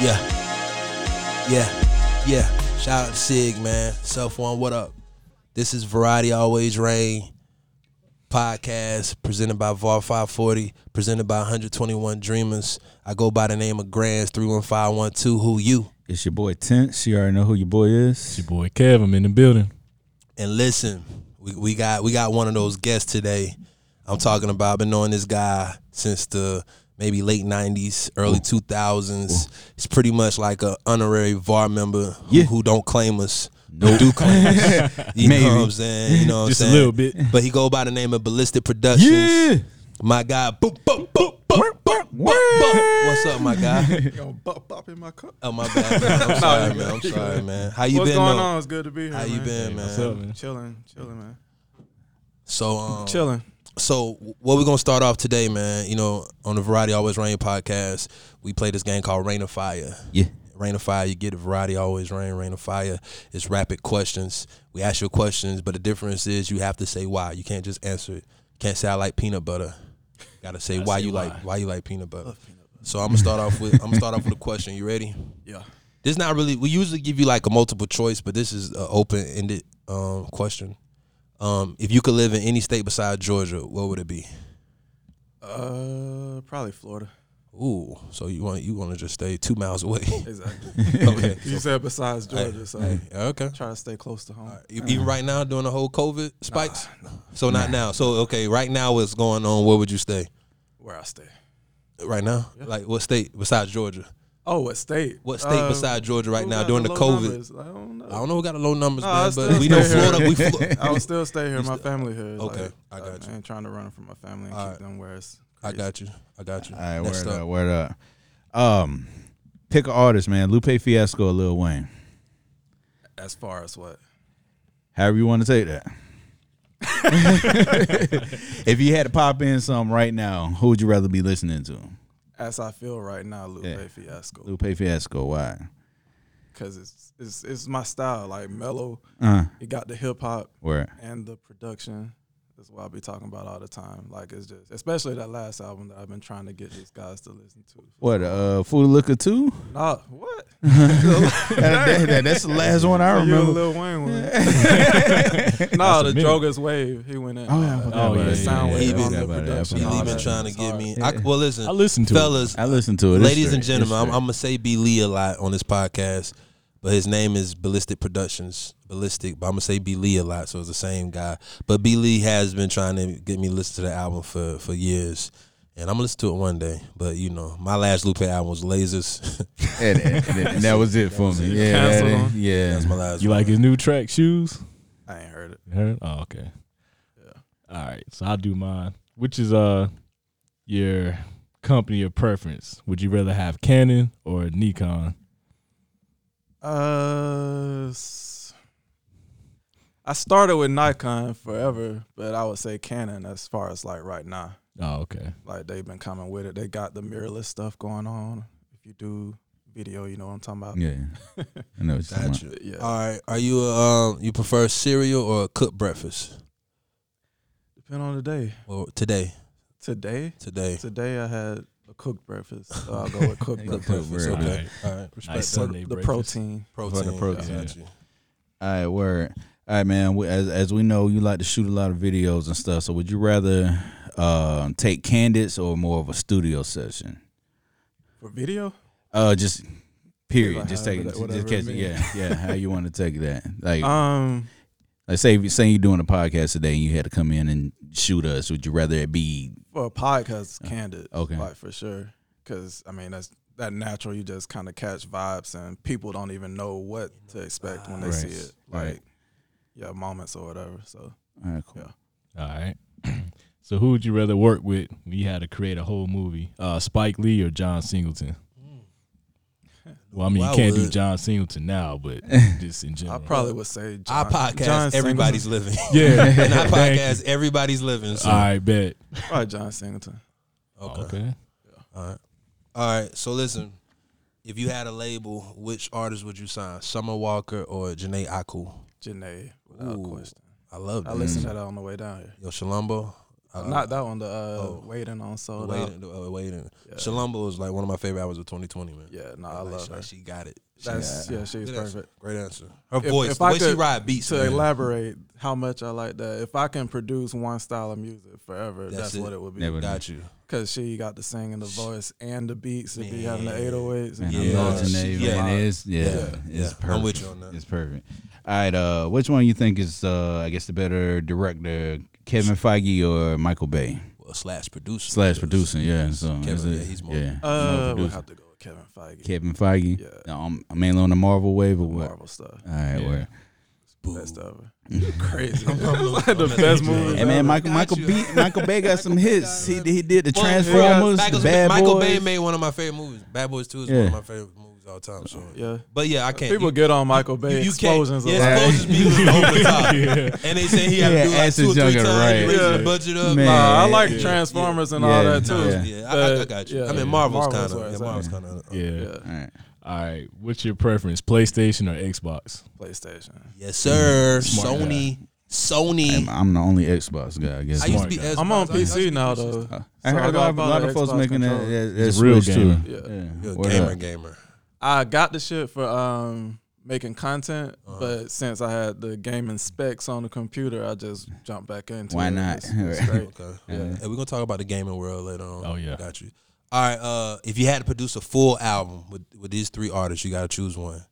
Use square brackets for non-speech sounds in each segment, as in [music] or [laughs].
Yeah. Yeah. Yeah. Shout out to Sig, man. Self one, what up? This is Variety Always Rain podcast presented by VAR 540, presented by 121 Dreamers. I go by the name of Grands 31512. Who you? It's your boy Tense. You already know who your boy is. It's is. your boy Kev. I'm in the building. And listen, we, we got we got one of those guests today. I'm talking about. I've been knowing this guy since the maybe late '90s, early 2000s. He's pretty much like a honorary VAR member who, Yeah. who don't claim us. No, do claim us. [laughs] You Maybe. know what I'm saying? You know what Just a I'm saying? A little bit. But he go by the name of Ballistic Productions. Yeah. My guy. Boop, boop, boop, boop, boop, boop, boop. What's up, my guy? [laughs] Yo, bop bop in my cup. Oh my bad. Man. I'm [laughs] sorry, man. I'm sorry, man. How you What's been? going though? on? It's good to be here. How you man. been, man? What's up, man? Chilling, chilling, man. So, um, Chilling. So what we're gonna start off today, man. You know, on the Variety Always Rain podcast, we play this game called Rain of Fire. Yeah. Rain of Fire, you get it. Variety Always Rain. Rain of Fire is rapid questions. We ask you questions, but the difference is you have to say why. You can't just answer it. You can't say I like peanut butter. Got to say Gotta why say you why. like why you like peanut butter. So I'm gonna start off with I'm gonna start off with a question. You ready? Yeah. This not really. We usually give you like a multiple choice, but this is an open ended um, question. Um, if you could live in any state besides Georgia, what would it be? Uh, probably Florida. Ooh, so you want you want to just stay two miles away? [laughs] Exactly. okay, [laughs] you said besides Georgia, Hey, so hey, okay. try to stay close to home. E- Even right now, during the whole COVID spikes. So not now. So okay, right now, what's going on? Where would you stay? Where I stay. Right now, like what state besides Georgia? Oh, what state? What state Uh, besides Georgia right now during the low COVID? numbers? I don't know. I don't know who got the low numbers, No, I man, but we know. Florida. We [laughs] Flo- I would still stay here. My still- family here. Okay, like, I got you. I ain't trying to run from my family and All keep right. them where it's. I got you. I got you. All right, Next word up. up, word up. Um, pick an artist, man. Lupe Fiasco or Lil Wayne. As far as what? However you want to take that. [laughs] [laughs] if you had to pop in something right now, who would you rather be listening to? As I feel right now, Lupe Yeah. Fiasco, Lupe Fiasco. Why? because it's, it's it's my style, like mellow. Uh, It got the hip hop and the production. That's what I be talking about all the time. Like it's just, especially that last album that I've been trying to get these guys to listen to. What? Uh, Food Liquor two? Nah, what? [laughs] [laughs] That- that- that's the last one I You remember. Lil Wayne one. [laughs] nah, the a minute. Drogas Wave. He went in. Oh, yeah, I on forgot that. about the that. sound Yeah, wave yeah, on the production. He Yeah, all even that. trying to get me. I, well, listen, I listened to it. fellas, I listened to it. It's ladies and straight. gentlemen, I'm. I'm gonna say B Lee a lot on this podcast, but his name is Ballistic Productions, Ballistic. But I'm gonna say B Lee a lot, so it's the same guy. But B Lee has been trying to get me to listen to the album for for years, and I'm gonna listen to it one day. But you know, my last Lupe album was Lasers. [laughs] and, and- and that was it for me. Yeah, Canceled that- on. yeah. That's my last. You one. like his new track, Shoes? I ain't heard it. You heard? It? Oh, okay. Yeah. All right. So I'll do mine. Which is uh your company of preference? Would you rather have Canon or Nikon? Uh, I started with Nikon forever, but I would say Canon as far as like right now. Oh, okay. Like they've been coming with it. They got the mirrorless stuff going on. If you do video, you know what I'm talking about. Yeah. I know what you're talking about. Yeah. All right. Are you a, um you prefer cereal or a cooked breakfast? Depend on the day. Well, today, Today, today. today I had a cooked breakfast. So [laughs] I'll go with cooked Cooked breakfast. breakfast, Okay. Alright. All right. Nice Respect that. Sunday the breakfast. protein. Protein. For the protein. I got you. All right, word. All right, man. we- As as we know, you like to shoot a lot of videos and stuff. So, would you rather uh, take candidates or more of a studio session? For video? Uh, just period. Like just take it. that- Just, whatever it catch it. Yeah, yeah. How you want to take that? Like, Um, like say, if- say you're doing a podcast today and you had to come in and shoot us. Would you rather it be for a podcast, candid. okay. Like for sure. Cause I mean that's that natural. You just kind of catch vibes, and people don't even know what to expect when they Right. see it. Like, Right. yeah, moments or whatever. So All right, cool. Yeah. All right. [clears throat] so who would you rather work with when you had to create a whole movie? Uh, Spike Lee or John Singleton? Well, I mean, Well, you can't I do. John Singleton now, but [laughs] just in general. I probably would say John, Our podcast, John everybody's living. [laughs] yeah. [laughs] and I podcast, everybody's living. So. All right, bet. Probably John Singleton. Okay. Okay. All right. All right. So listen, if you had a label, which artist would you sign? Summer Walker or Jhené Aiko? Janae, without Ooh. question. I love That. I that. listened mm. to that on the way down here. Yo, Chilombo. Uh, Not that one. The uh, oh. waiting on sold out. Waiting, uh, waiting. Yeah. Chilombo is like one of my favorite albums of 2020, man. Yeah, no, I Like, love she, her. she got it. She That's got it. yeah, she's Good answer. perfect. Great answer. Her If- voice, if the I way she could- ride beats. To man. elaborate how much I like that, if I can produce one style of music forever, That's that's, it. what it would be. Never- Got you. Cause she got the singing, the voice, and the beats, and be having the Man. 808s. And I Yeah. love all that Jhené, Yeah. It's yeah, Yeah. it's Yeah. perfect. I'm with you on that. It's perfect. All right, uh, which one you think is uh, I guess the better director, Kevin Feige or Michael Bay Well, slash producer. slash producing? Yeah, so Kevin, is yeah, he's more. yeah, Uh, more we'll have to go with Kevin Feige. Kevin Feige. Yeah. Um, I'm mainly on the Marvel wave or what? Marvel stuff, All right, Yeah. where? Boo. best ever. [laughs] Crazy. I'm- I'm- like [laughs] the I'm- best movie. Hey man, Michael Got Michael. B, Michael Bay got some hits. He he did the Well, Transformers, Michael, the Bad Michael Boys. Bay made one of my favorite movies. Bad Boys Two is one of my favorite movies all the time. So, Yeah. but yeah, I can't. People you, get on Michael Bay you, you can't. explosions. Yeah, a lot. explosions be over the top, [laughs] and they say he had to Yeah, do like two or three times, right. raise Yeah. the budget up. Man. Nah, I like Yeah. Transformers and Yeah. all that too. Yeah. Yeah, I, I, I got you. yeah, I mean. Marvel's Marvel's kind of. Yeah. Marvel's kind of. Yeah. Yeah. All right. All right. What's your preference, PlayStation or Xbox? PlayStation. Yes, sir. Smart Sony. Sony. I'm, I'm the only Xbox guy, I guess. I used to be. Xbox. I'm on I- I PC now though. Uh, So I heard I a lot, of- a lot of folks Xbox making that, controller. that, that real switch too. Yeah. Yeah. You're a gamer, gamer. I got the shit for um making content, Uh-huh. but since I had the gaming specs on the computer, I just jumped back into Why it. Why not? It's, it's [laughs] great. Okay. Yeah. Hey, we're gonna talk about the gaming world later on. Oh, yeah. got you. All right. Uh, if you had to produce a full album with with these three artists, you got to choose one.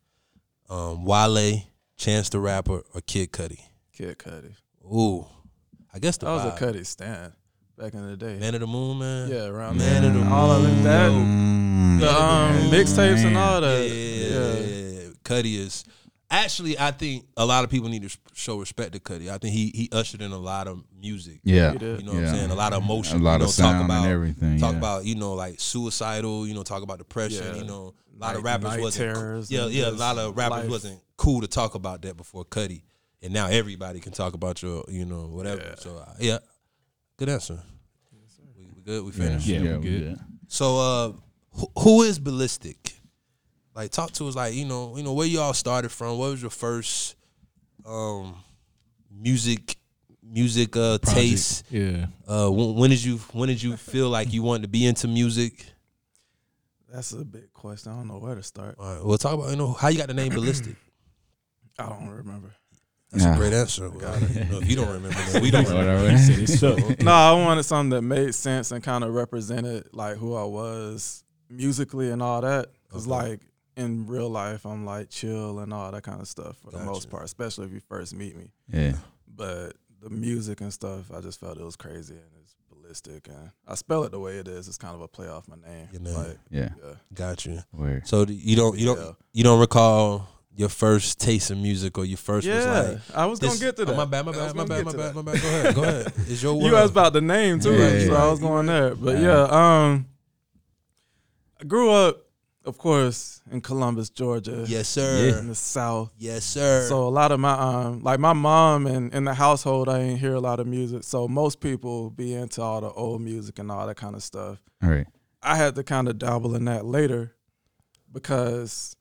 Um, Wale, Chance the Rapper, or Kid Cudi. Kid Cudi. Ooh, I guess the That was a vibe. Cudi stand back in the day. Man of the Moon, man. yeah, around Man there. of the all of That, Mm. the um, Man. mixtapes and all that. yeah, yeah, yeah, yeah. Cudi is actually. I think a lot of people need to show respect to Cudi. I think he he ushered in a lot of music. Yeah. You know what Yeah. I'm saying? A lot of emotion. A lot you know, of sound talk about, and everything. Talk yeah. about you know like suicidal. You know, talk about depression. Yeah. You know, a lot of rappers night wasn't. terrors yeah, yeah. A lot of rappers life. wasn't cool to talk about that before Cudi, and now everybody can talk about your you know whatever. Yeah. So uh, yeah, good answer. We, we good. We Yeah, finished. Yeah, we yeah, good. So uh, who, who is ballistic? Like talk to us. Like you know, you know where you all started from. What was your first um music music uh Project. taste? Yeah. Uh, when, when did you when did you feel like you wanted to be into music? That's a big question. I don't know where to start. All right, we'll talk about you know how you got the name ballistic. I don't remember. That's Nah. a great answer. Well, you know, if you don't remember, then we [laughs] don't remember. Whatever. Said it's stuck. [laughs] no, I wanted something that made sense and kind of represented like who I was musically and all that. Cause Okay. like in real life, I'm like chill and all that kind of stuff for the most part, especially if you first meet me. Yeah. But the music and stuff, I just felt it was crazy and it's ballistic. And I spell it the way it is. It's kind of a play off my name. Your name. Like, Yeah. yeah. Got you. Word. So you don't you don't Yeah. you don't recall your first taste of music or your first was Yeah, like I was this- gonna get to oh, my bad, my I was bad, my gonna bad, my to bad, my bad. Go ahead, go ahead. [laughs] It's your world. You asked about the name too, Yeah, so yeah, I was going there. But Yeah. yeah, um, I grew up, of course, in Columbus, Georgia. Yes, sir. in the South. Yes, sir. So a lot of my um, like my mom and in the household, I didn't hear a lot of music. So most people be into all the old music and all that kind of stuff. All right. I had to kind of dabble in that later because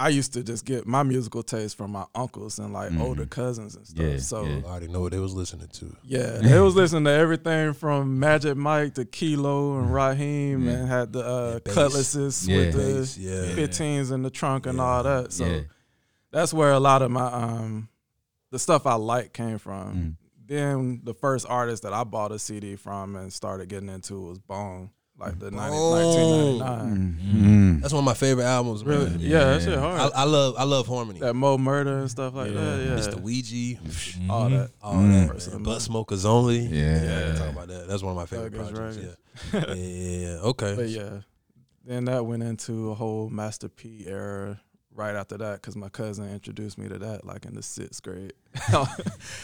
I used to just get my musical taste from my uncles and like Mhm. older cousins and stuff. Yeah, so yeah. I already know what they was listening to. yeah, they was listening to everything from Magic Mike to Kilo and Raheem, Yeah. and had the uh, Yeah, cutlasses Yeah. with Bass, the yeah. 15s in the trunk and all that. So yeah. that's where a lot of my um the stuff I like came from. Mm. Then the first artist that I bought a CD from and started getting into was Bone, like the 90, Bone. 1999. Mm. That's one of my favorite albums. Really? Man. Yeah, that shit Yeah. hard. I, I love I love harmony. that Mo Murder and stuff like Yeah. that. Yeah, Mr. Ouija, all Mhm. that. all Mm. that. First of Man. Butt smokers only. Yeah. yeah. Talk about that. That's one of my favorite Thug projects. Ragged. Yeah. yeah, [laughs] yeah, yeah. Okay. But yeah, then that went into a whole Master P era right after that because my cousin introduced me to that like in the sixth grade. [laughs]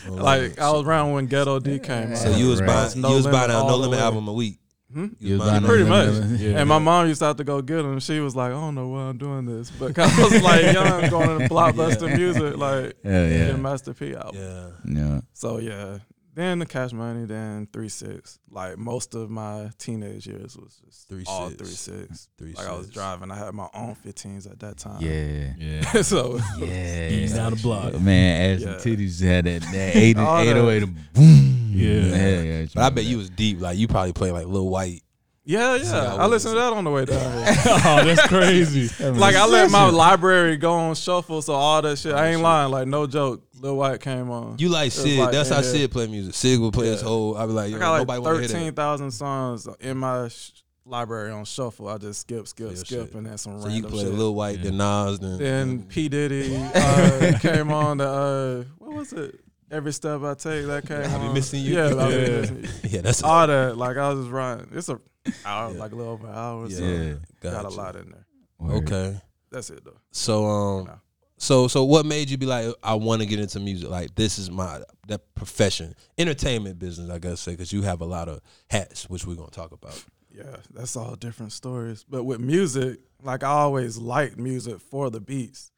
like I was around when Ghetto D came out. So you was Right. buying No you was Limit buying a No Limit way. album a week. Hmm? You was buying buying a- Pretty much. Yeah. And my mom used to have to go get them. She was like, I don't know why I'm doing this. But I was like [laughs] young, going to blockbuster Yeah. music, like Hell yeah. yeah. Master P album. Yeah. Yeah. So yeah. Then the cash money, then three six. Like most of my teenage years was just Three all six. three six. Three Like I was driving. I had my own 15s at that time. Yeah. Yeah. [laughs] so Yeah. He's down the block. Man, ass Yeah. and titties had that, that 80, All 808 boom. Yeah. yeah, yeah. But I bet you was deep. Like you probably played like Lil Wyte. Yeah, See, I yeah. I listened to that on the way down [laughs] oh, that's crazy. [laughs] like I let my library go on shuffle, so all that shit. I ain't lying. Like no joke. Lil Wyte came on. You like Sid. like That's in how here. Sid play music. Sid will play his whole. I be like, I got like want to hear thirteen that. thousand songs in my sh- library on shuffle. I just skip, skip, Yeah, skip, shit. and then some So you random play shit. Lil Wyte, then Nas, then Then P Diddy [laughs] uh, came on the uh, what was it? Every step I take that came. I Be. Missing You? Yeah, Yeah. You. [laughs] yeah, that's all that. Like I was just riding. It's a [laughs] hour, Yeah. like a little over an hour. So Yeah. got a lot in there. Word. okay. That's it though. So um, No. so so what made you be like, I want to get into music? Like this is my that profession, entertainment business. I gotta say, because you have a lot of hats, which we're gonna talk about. Yeah, that's all different stories. But with music, like I always liked music for the beats.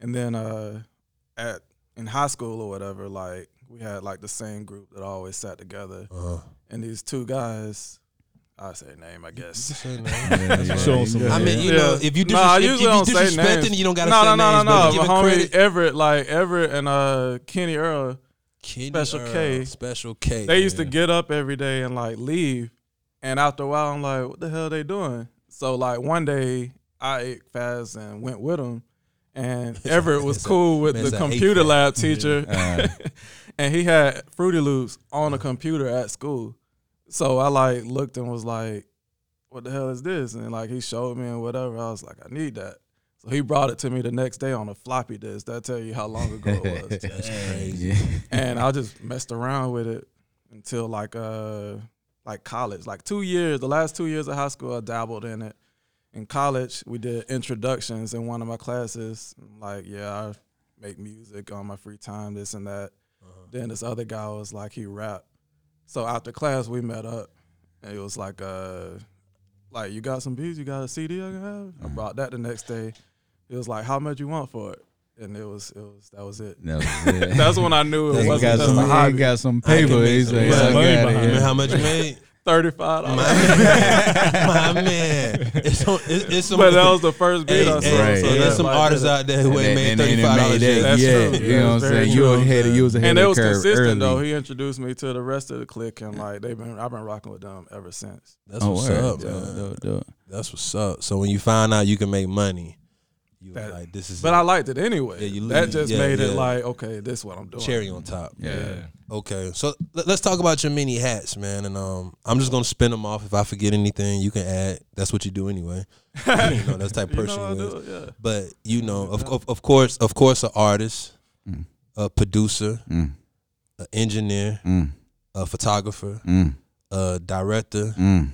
And then uh at in high school or whatever, like we had like the same group that always sat together. Uh-huh. And these two guys, I say name, I guess. [laughs] Yeah, yeah, Show 'em yeah. some I mean, you Yeah. know, if you Nah, if, usually if don't you say disrespecting, names. you don't gotta no, say no, no, names, no, but no. giving But homie credit. Everett, like Everett and uh Kenny Earl, Kenny Special Earl, K. Special K. they used to get up every day and like leave. And after a while, I'm like, what the hell they doing? So like one day, I ate fast and went with them. And [laughs] Everett was cool with the computer fast. lab teacher, Uh, [laughs] and he had Fruity Loops on a computer at school. So I like looked and was like, "What the hell is this?" And like he showed me and whatever. I was like, "I need that." So he brought it to me the next day on a floppy disk. That tell you how long ago it was. [laughs] That's crazy. and I just messed around with it until like uh like college, like two years. The last two years of high school, I dabbled in it. In college, we did introductions in one of my classes. Like, yeah, I make music on my free time, this and that. Then this other guy was like, he rap. So after class, we met up, and it was like, uh, like you got some beats, you got a CD I can have. I brought that the next day. It was like, how much you want for it? And it was, it was, that was it. That was [laughs] it. That's when I knew it He He wasn't got just some, a he got some paper. make He's some like, money behind it. it. You know Yeah. how much you made? Thirty-five My man, [laughs] my [laughs] man. It's, some- it's, it's some. But that was the first beat Hey, I hey, saw. Right. so hey, that's there's some why I did artists out there who ain't made then- thirty and five then dollars. made that. yet. That's yeah, true. you know what I'm saying. You true. ahead. You was ahead And of it was consistent early. though. He introduced me to the rest of the clique, and like they've been, I've been rocking with them ever since. That's Oh, what's word. up, Dope, man. dope, dope. That's what's up. So when you find out you can make money, you That- like this is But it. I liked it anyway. Yeah, you that just yeah, made it like, okay, this is what I'm doing. cherry on top. Yeah. Okay, so let- let's talk about your mini hats, man. And um, I'm just gonna spin them off. If I forget anything, you can add. That's what you do anyway. [laughs] you know, that's type of [laughs] You person know you do is. it, yeah. But you know, of, of of course, of course, an artist, Mm. a producer, Mm, an engineer, mm, a photographer, mm, a director. mm,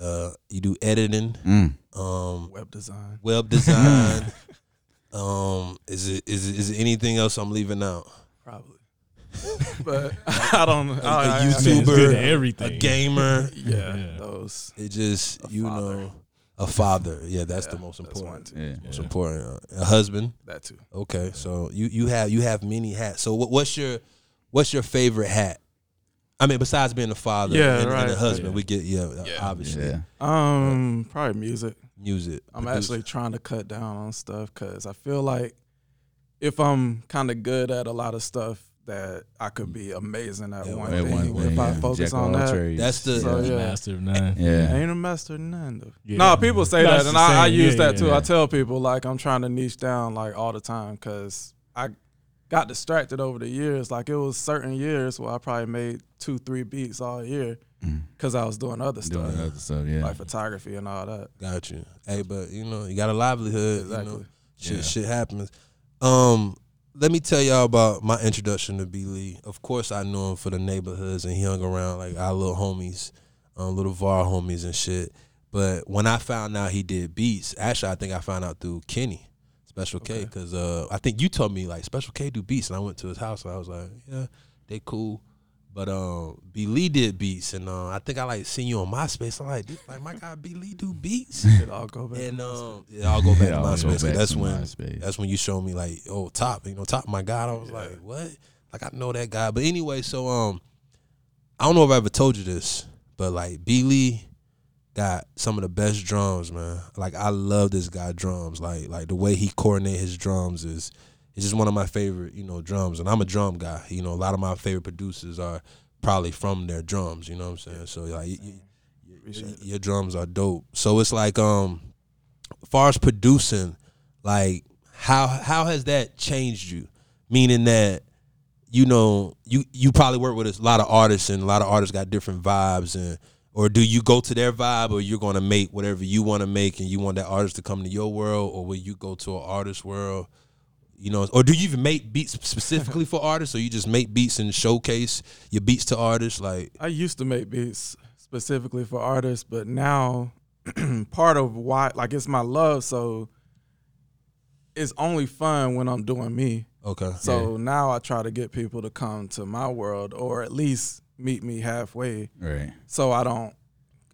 Uh, you do editing, mm. Um, Web design. web design. [laughs] um, is it is it, is it anything else I'm leaving out? Probably. [laughs] but [laughs] I don't know. A- a YouTuber, good at everything. A gamer. yeah, Yeah. those. It just you father. know a father. Yeah, that's the most important. too. Yeah. Most Yeah. important. Uh, a husband. That too. Okay, so you you have you have many hats. So what, what's your what's your favorite hat? I mean, besides being a father Yeah, and, and a husband, yeah. we get yeah, Yeah. obviously Yeah. Um, probably music. Music. I'm produce- actually trying to cut down on stuff because I feel like if I'm kind of good at a lot of stuff, that I could be amazing at Yeah, one at thing. one if thing, I focus Jack on of all that, trades. That's the- So, yeah. Master of none. I Yeah. ain't a master of none though. Yeah. No, people say That's that, and the I, I use Yeah, that yeah, too. yeah. I tell people like I'm trying to niche down like all the time because I got distracted over the years. Like it was certain years where I probably made two, three beats all year. Because I was doing other Doing stuff other stuff. Yeah. like photography and all that. Got you. Hey, but you know you got a livelihood. Exactly. You know, shit, Yeah. shit happens. Um, let me tell y'all about my introduction to B Lee. Of course, I knew him for the neighborhoods, and he hung around like our little homies, um, little VAR homies and shit. But when I found out he did beats, actually, I think I found out through Kenny, Special K, Okay. because uh, I think you told me like Special K do beats, and I went to his house, and I was like, yeah, they cool. But um, B Lee did beats, and uh, I think I like seen you on MySpace. I'm like, dude, like my guy B Lee do beats. [laughs] It all go back. And um, yeah, I'll go back Yeah, to I'll go MySpace. 'cause back that's to when MySpace. that's when you showed me like, oh, top, you know, top. My God, I was Yeah. like, what? Like I know that guy. But anyway, so um, I don't know if I ever told you this, but like B Lee got some of the best drums, man. Like I love this guy drums. Like like the way he coordinate his drums is is just one of my favorite, you know, drums. And I'm a drum guy. You know, a lot of my favorite producers are probably from their drums. You know what I'm saying? So like, you, you- your drums are dope. So it's like, um, far as producing, like how how has that changed you? Meaning that you know you you probably work with a lot of artists and a lot of artists got different vibes and or do you go to their vibe or you're going to make whatever you want to make and you want that artist to come to your world or will you go to an artist world you know or do you even make beats specifically for artists or you just make beats and showcase your beats to artists like I used to make beats specifically for artists, but now [clears throat] part of why like it's my love, so it's only fun when I'm doing me. okay So now I try to get people to come to my world or at least meet me halfway Right. so I don't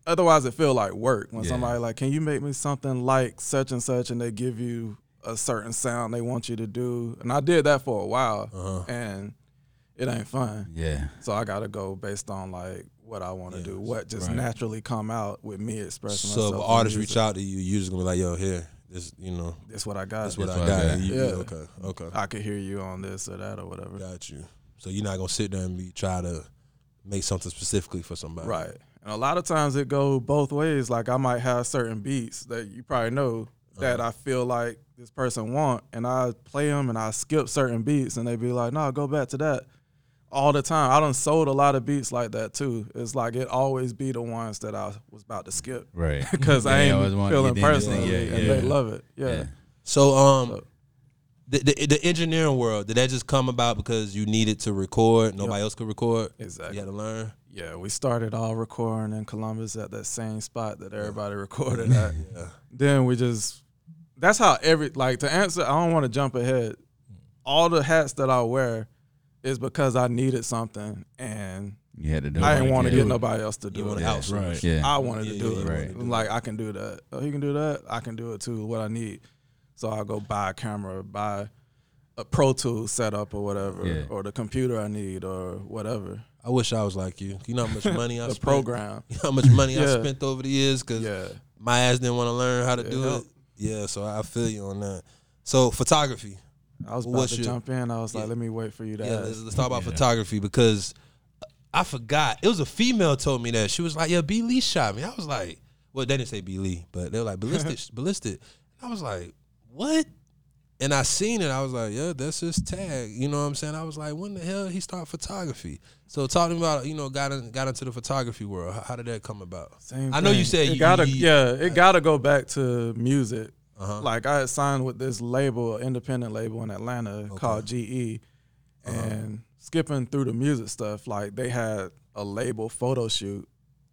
otherwise it feel like work when Yeah. somebody like can you make me something like such and such and they give you a certain sound they want you to do and I did that for a while Uh-huh. and it ain't fun Yeah. so I gotta go based on like what I want to do what just right. naturally come out with me expressing So if myself an in artist music. reach out to you, you're just gonna be like, "Yo, here, this, you know, this what I got that's what That's I what got." I got. And you- Yeah. Okay. Okay. I could hear you on this or that or whatever Got you. So you're not gonna sit there and be try to make something specifically for somebody. Right. And a lot of times it go both ways. Like I might have certain beats that you probably know that I feel like this person want, and I play them and I skip certain beats, and they be like, "No, go back to that." All the time, I done sold a lot of beats like that too. It's like it always be the ones that I was about to skip Right. [laughs] because I Yeah, ain't I always want- feeling yeah, personally, yeah, and yeah. they love it. Yeah. Yeah. So um, So- the, the the engineering world did that just come about because you needed to record? Nobody else could record. Exactly. You had to learn. Yeah, we started all recording in Columbus at that same spot that everybody [laughs] recorded at. Yeah. then we just that's how every like to answer i don't want to jump ahead all the hats that i wear is because i needed something and You had to do. i didn't want to get nobody else to do want it to Yeah. outsource. Right. Yeah. i wanted Yeah, to do yeah, it Right. like i can do that oh he can do that i can do it too what i need so i'll go buy a camera buy a pro tool setup or whatever Yeah. or the computer i need or whatever I wish I was like you. You know how much [laughs] money I the spent. program You know how much money I [laughs] spent over the years because yeah my ass didn't want to learn how to It do helped. it. Yeah. So I feel you on that. So photography. i was about What's to your- jump in i was Yeah. like let me wait for you to Yeah, ask. let's, let's talk about Yeah. photography because I forgot. It was a female told me that she was like, "Yeah, B Lee shot me." I was like, "Well, they didn't say B Lee, but they were like ballistic, [laughs] ballistic." I was like, "What?" And I seen it. I was like, "Yeah, that's his tag." You know what I'm saying? I was like, "When the hell he start photography?" So talking about you know got in, got into the photography world. How, how did that come about? Same I know you said it you- gotta you- yeah it gotta go back to music Uh-huh. like i had signed with this label independent label in atlanta called ge Uh-huh. and skipping through the music stuff like they had a label photo shoot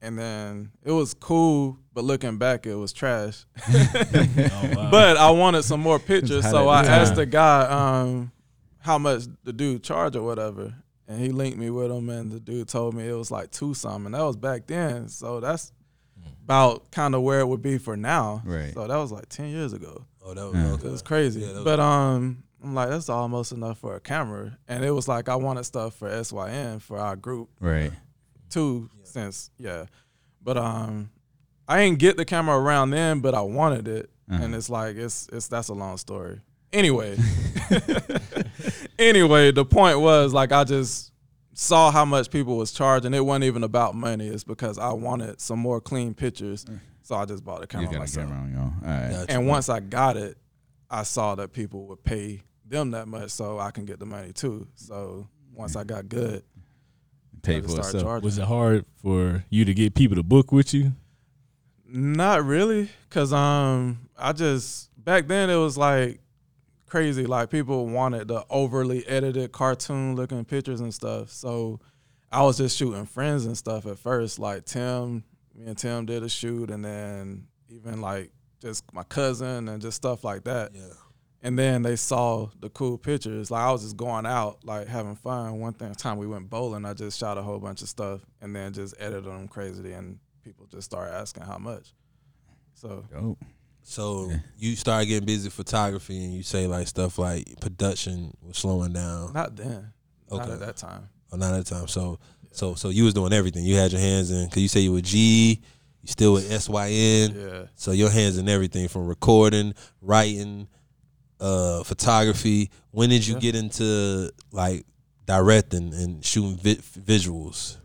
and then it was cool but looking back it was trash [laughs] Oh, wow. but i wanted some more pictures so i do. asked the guy um how much the dude charge or whatever and he linked me with him and the dude told me it was like two something that was back then so that's about kind of where it would be for now Right. so that was like 10 years ago Oh, that was Yeah. okay. it was crazy Yeah, that was- but um i'm like that's almost enough for a camera and it was like i wanted stuff for syn for our group Right. too since yeah. But um i didn't get the camera around then but i wanted it. Uh-huh. and it's like it's it's that's a long story. Anyway. [laughs] Anyway the point was like i just saw how much people was charging. It wasn't even about money. It's because i wanted some more clean pictures. So i just bought a You camera got a myself. camera on you. All right. Gotcha. and once i got it i saw that people would pay them that much so i can get the money too. So once i got good Pay for just itself. charging. was it hard for you to get people to book with you? Not really, cause um, I just back then it was like crazy. Like people wanted the overly edited cartoon looking pictures and stuff. So I was just shooting friends and stuff at first. Like Tim, me and Tim did a shoot, and then even like just my cousin and just stuff like that. Yeah. And then they saw the cool pictures. Like I was just going out, like having fun. One thing, time we went bowling, I just shot a whole bunch of stuff and then just edited them crazy, and people just started asking how much. So Dope. So Yeah. you started getting busy with photography, and you say like stuff like production was slowing down. not then, Okay. not Okay. at that time. Oh, not at that time. So, so, so you was doing everything. You had your hands in. Cause you say you were G. You still with SYN. Yeah, So your hands in everything from recording, writing, uh, photography. When did you Yeah. get into like directing and shooting vi- visuals?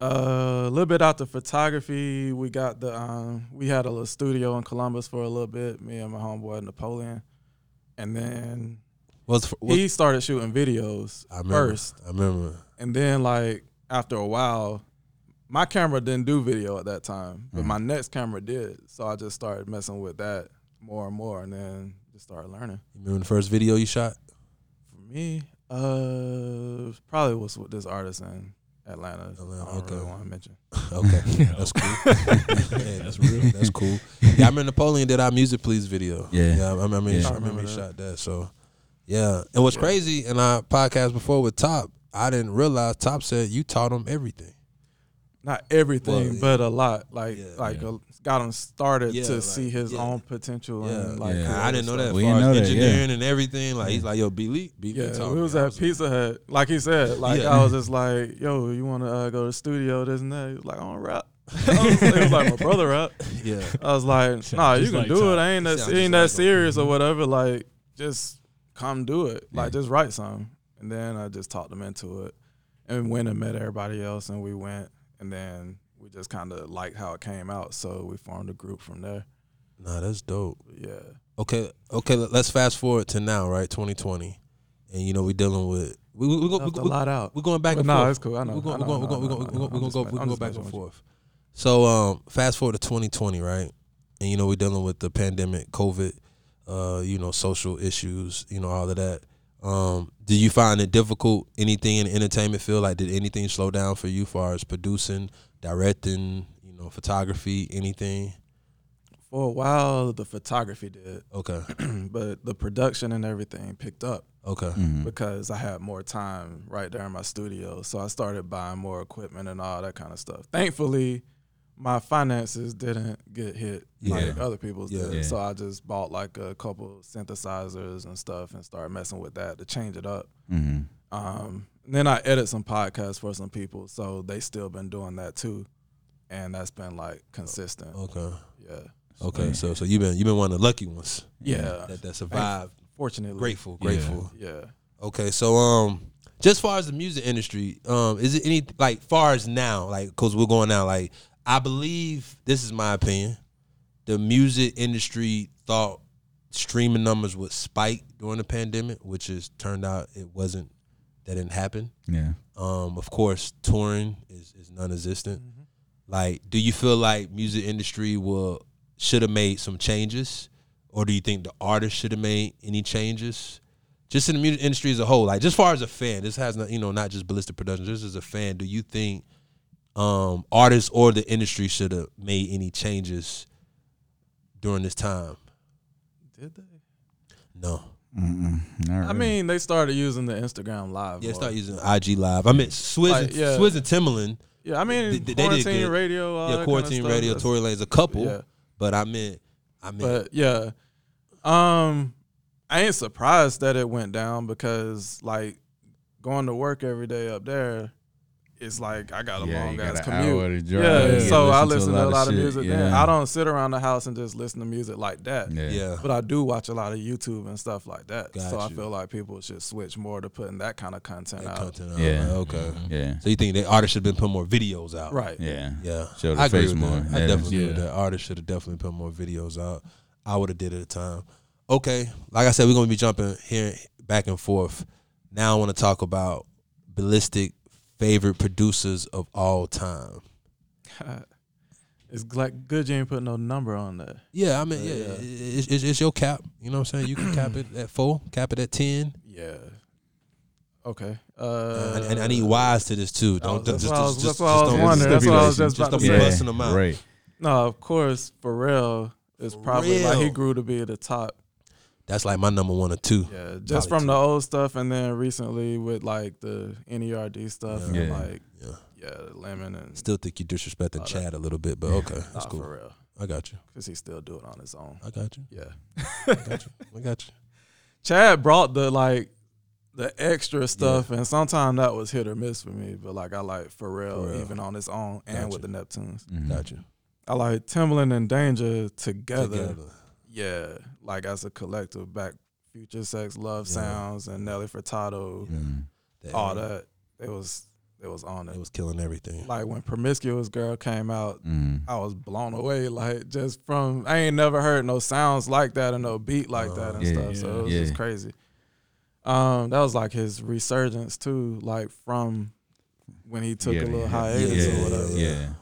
Uh, a little bit after photography, we got the um, we had a little studio in Columbus for a little bit. Me and my homeboy Napoleon, and then What's, what's he started shooting videos I remember. first, I remember. and then like after a while, my camera didn't do video at that time, but Mhm. my next camera did. So I just started messing with that more and more, and then just started learning. You remember the first video you shot? For me, uh, probably was with this artist in Atlanta. Atlanta, I don't okay. really want to mention. [laughs] Okay, [laughs] that's cool. [laughs] hey, that's real. That's cool. Yeah, I remember Napoleon did our music please video. Yeah. yeah. I remember. Yeah. I I remember remember he shot that. So, yeah. And what's Yeah. crazy in our podcast before with Top, I didn't realize Top said you taught him everything. Not everything, Well, yeah. but a lot. Like Yeah. like Yeah. Got him started Yeah, to like, see his yeah. own potential. Yeah, and like Yeah. I didn't know that. As We didn't as know that, yeah. engineering and everything, like he's like, yo, B Lee, B Lee Yeah, taught we was I at Pizza Hut. Like he said, [laughs] like Yeah. I was just like, "Yo, you want to uh, go to the studio? This and that." He was like, "I want to rap." [laughs] I was, he was like, "My brother rap." [laughs] Yeah, I was like, Sound "Nah, you can like do Tom. it. I ain't that Sound ain't that like serious or whatever. Like, just come do it. Like, just write something." And then I just talked them into it, and went and met everybody else, and we went, and then we just kind of liked how it came out, so we formed a group from there. nah, that's dope. Yeah. Okay, okay. let- Let's fast forward to now, right? 2020, and you know we're dealing with we we we, we, Left a we, lot out. we're going back and no, forth. No, it's cool. I know. We're going, we're know, going, we're going, we're going, we're going to go, I'm we're going go back and forth. So, um, fast forward to 2020, right? And you know we're dealing with the pandemic, COVID, uh, you know, social issues, you know, all of that. Um, do you find it difficult? Anything in the entertainment field? Like, did anything slow down for you, far as producing, directing, you know, photography, anything? For a while, the photography did, [clears throat] Okay, but the production and everything picked up okay, Mhm. because I had more time right there in my studio. So I started buying more equipment and all that kind of stuff. Thankfully, my finances didn't get hit like other people's Yeah. did. Yeah. So I just bought like a couple synthesizers and stuff and started messing with that to change it up. Mhm. Um, and then I edit some podcasts for some people, so they still been doing that too, and that's been like consistent. okay, Yeah, okay. So, so you've been you've been one of the lucky ones yeah. that that survived. Fortunately, Grateful, Yeah. grateful. Yeah. Okay, so um, just far as the music industry, um, is it any like far as now, like, cause we're going now, like, I believe this is my opinion, the music industry thought streaming numbers would spike during the pandemic, which is turned out it wasn't. That didn't happen. Yeah. Um, of course, touring is, is non-existent. Like, do you feel like music industry will should have made some changes, or do you think the artist should have made any changes? Just in the music industry as a whole, like just far as a fan, this has not you know not just ballistic productions. Just as a fan, do you think um, artists or the industry should have made any changes during this time? Did they? No. Mm-mm. I mean, they started using the Instagram live. Yeah, more. start using IG Live. I mean, Swizz, Like, and, yeah. Swizz and Timbaland. Yeah, I mean, They- they did quarantine good. radio. All yeah, that quarantine kind of radio, stuff. Tory Lanez a couple. Yeah, But I meant, I meant, but yeah, um, I ain't surprised that it went down because like going to work every day up there, it's like I got a Yeah, long got ass commute. to drive. Yeah, You so I listen listen to a lot of shit. music. Then Yeah. I don't sit around the house and just listen to music like that. Yeah. yeah. But I do watch a lot of YouTube and stuff like that. Got so I feel like people should switch more to putting that kind of content That out. content out. Yeah. Like, okay. Yeah. So you think the artist should have been putting more videos out? Right. Yeah. Yeah. Show the I agree face with more. that. I Yeah. definitely agree with Yeah. that. Artists should have definitely put more videos out. I would have did it at the time. Okay. Like I said, we're gonna be jumping here back and forth. Now I want to talk about ballistic favorite producers of all time. it's like good you ain't put no number on that. Yeah, I mean, yeah, Yeah. It's, it's, it's your cap. You know what I'm saying? You can [clears throat] cap it at four, cap it at ten. Yeah. Okay. Uh, and, and I need wise to this too. Don't that's just, what just, just, what I was don't- That's what I was just just don't be say. busting them out. Right. No, of course, Pharrell is probably like he grew to be at the top. That's like my number one or two. Yeah, just Probably from the old stuff, and then recently with like the NERD stuff, Yeah. and like Yeah. yeah, Lemon and Still think you disrespecting Oh, that- Chad a little bit, but Yeah. okay, that's nah, cool. Pharrell, I got you. because he still do it on his own. I got you. Yeah, I got you. I got you. [laughs] Chad brought the like the extra stuff, and sometimes that was hit or miss for me. But like I like Pharrell, Pharrell. even on his own and Gotcha. with the Neptunes. Mhm. Got you. I like Timbaland and Danja together. Together. Yeah, like as a collective, back Future Sex, Love Yeah. Sounds, and Nelly Furtado, Mhm. All that. It was it was on It it. was killing everything. Like when Promiscuous Girl came out, Mm. I was blown away. Like just from I ain't never heard no sounds like that and no beat like that and Yeah, stuff. So it was just crazy. Um, that was like his resurgence too, like from when he took a little hiatus yeah, or whatever. Yeah.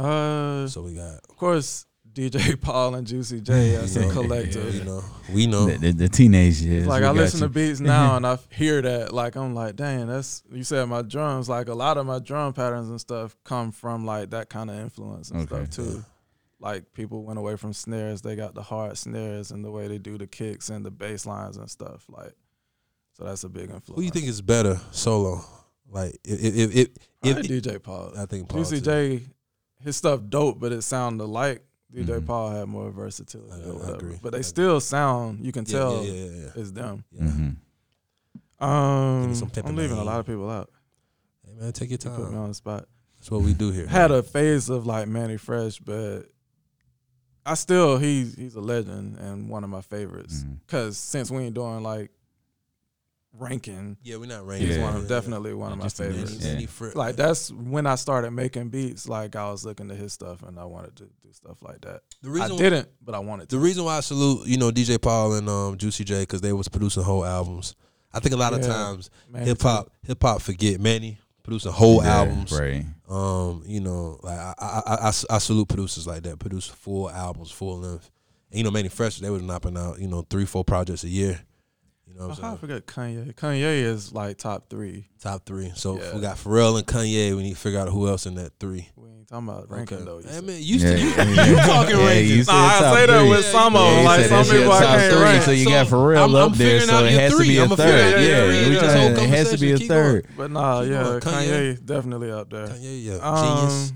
Uh, So we got of course, DJ Paul and Juicy J [laughs] as you a know, collective. You know, we know. The, the, the teenage years. Like I listen you. to beats now [laughs] and I hear that, like I'm like, dang, that's you said my drums. Like a lot of my drum patterns and stuff come from like that kind of influence and Okay. stuff too. Like people went away from snares, they got the hard snares and the way they do the kicks and the bass lines and stuff. Like, so that's a big influence. Who you think is better solo? Like if if if, if, Probably DJ Paul? I think Paul Juicy too. J, his stuff dope, but it sounded like DJ Mhm. Paul had more versatility I- or I agree. But I they agree. still sound. You can Yeah, tell yeah, yeah, yeah. it's them. yeah. Mhm. Um, I'm leaving a lot of people out. Hey man, take your You put me on the spot. That's what we do here. Had a phase of like Mannie Fresh, but I still he's he's a legend and one of my favorites. Mhm. Cause since we ain't doing like ranking, yeah, we're not he's ranking. Yeah. one Yeah, of definitely one Yeah, of my just a yeah. favorites. Manny- Yeah. Manny Fri- Like that's when I started making beats. Like I was looking to his stuff and I wanted to do stuff like that. the reason I didn't, but I wanted to. the reason why I salute you know DJ Paul and um, Juicy J because they was producing whole albums. I think a lot of times hip hop hip hop forget Manny producing whole Yeah, albums. Right. Um, you know, like I, I I, I I salute producers like that, produce full albums, full length. And, you know, Mannie Fresh, they was knocking out you know three, four projects a year. You know, what how I I'm saying? forget Kanye. Kanye is like top three. top three. So Yeah. we got Pharrell and Kanye. We need to figure out who else in that three. We ain't talking about ranking though. you I said. mean, you, Yeah, you, yeah. [laughs] you talking Yeah, rankings? Nah, I top say that three. with some of Yeah, them. Like some that shit people I top can't three, rank. So you So, got Pharrell I'm- I'm up there, so it your has to be a I'ma third. figure out your Yeah, we This trying it has to be a third. But nah, yeah, going. Kanye. Kanye definitely up there. Kanye, yeah, Um, genius,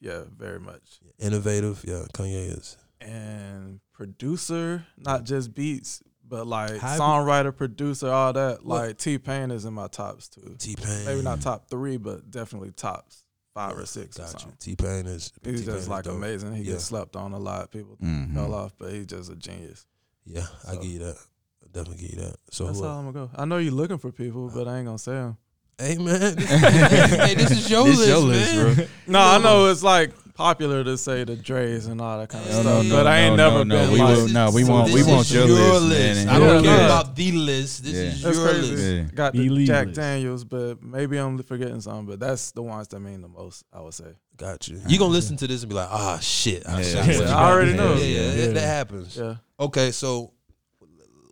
Yeah, very much. innovative. Yeah, Kanye is. And producer, not just beats, but like How- songwriter, producer, all that. What- Like T Pain is in my tops too. T Pain. Maybe not top three, but definitely tops five or six or you. T Pain is. He's T-Pain just like dope. amazing. He Yeah. gets slept on a lot. People Mhm. fell off, but he's just a genius. Yeah, I So- give you that. I definitely give you that. So That's who all else? I'm gonna go. I know you're looking for people, but I ain't gonna say them. Hey man, this, [laughs] hey, this is your This list, your list, man. bro. No, I know it's like popular to say the Dre's and all that kind of No, stuff, no, but no, I ain't no, never no, been we like. will- no, we So want- we this want is your list, man. I don't Yeah. care Yeah. about the list. This Yeah. is That's your crazy. list. Yeah. Got the Elite Jack list. Daniels, but maybe I'm forgetting something. But that's the ones that mean the most. I would say. Got you. You gonna listen to this and be like, ah, shit. I, Yeah. Yeah. I already know. Yeah, yeah, Yeah. That, that happens. Yeah. Okay, so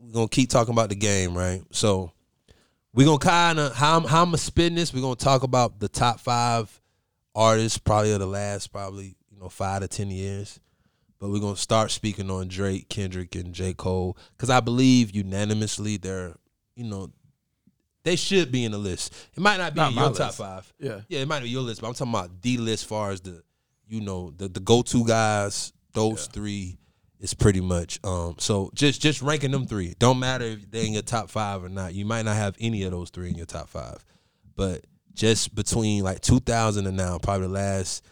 we're gonna keep talking about the game, right? So we're gonna kind of how I'm, how I'm gonna spin this. We're gonna talk about the top five artists, probably of the last probably you know five to ten years. But we're gonna start speaking on Drake, Kendrick, and J. Cole because I believe unanimously they're you know they should be in the list. It might not be Not your list. top five. Yeah. Yeah, it might be your list, but I'm talking about the list. Far as the, you know, the the go to guys, those Yeah. three is pretty much. Um, so just just ranking them three. Don't matter if they're in your top five or not. You might not have any of those three in your top five, but just between like 2000 and now, probably the last,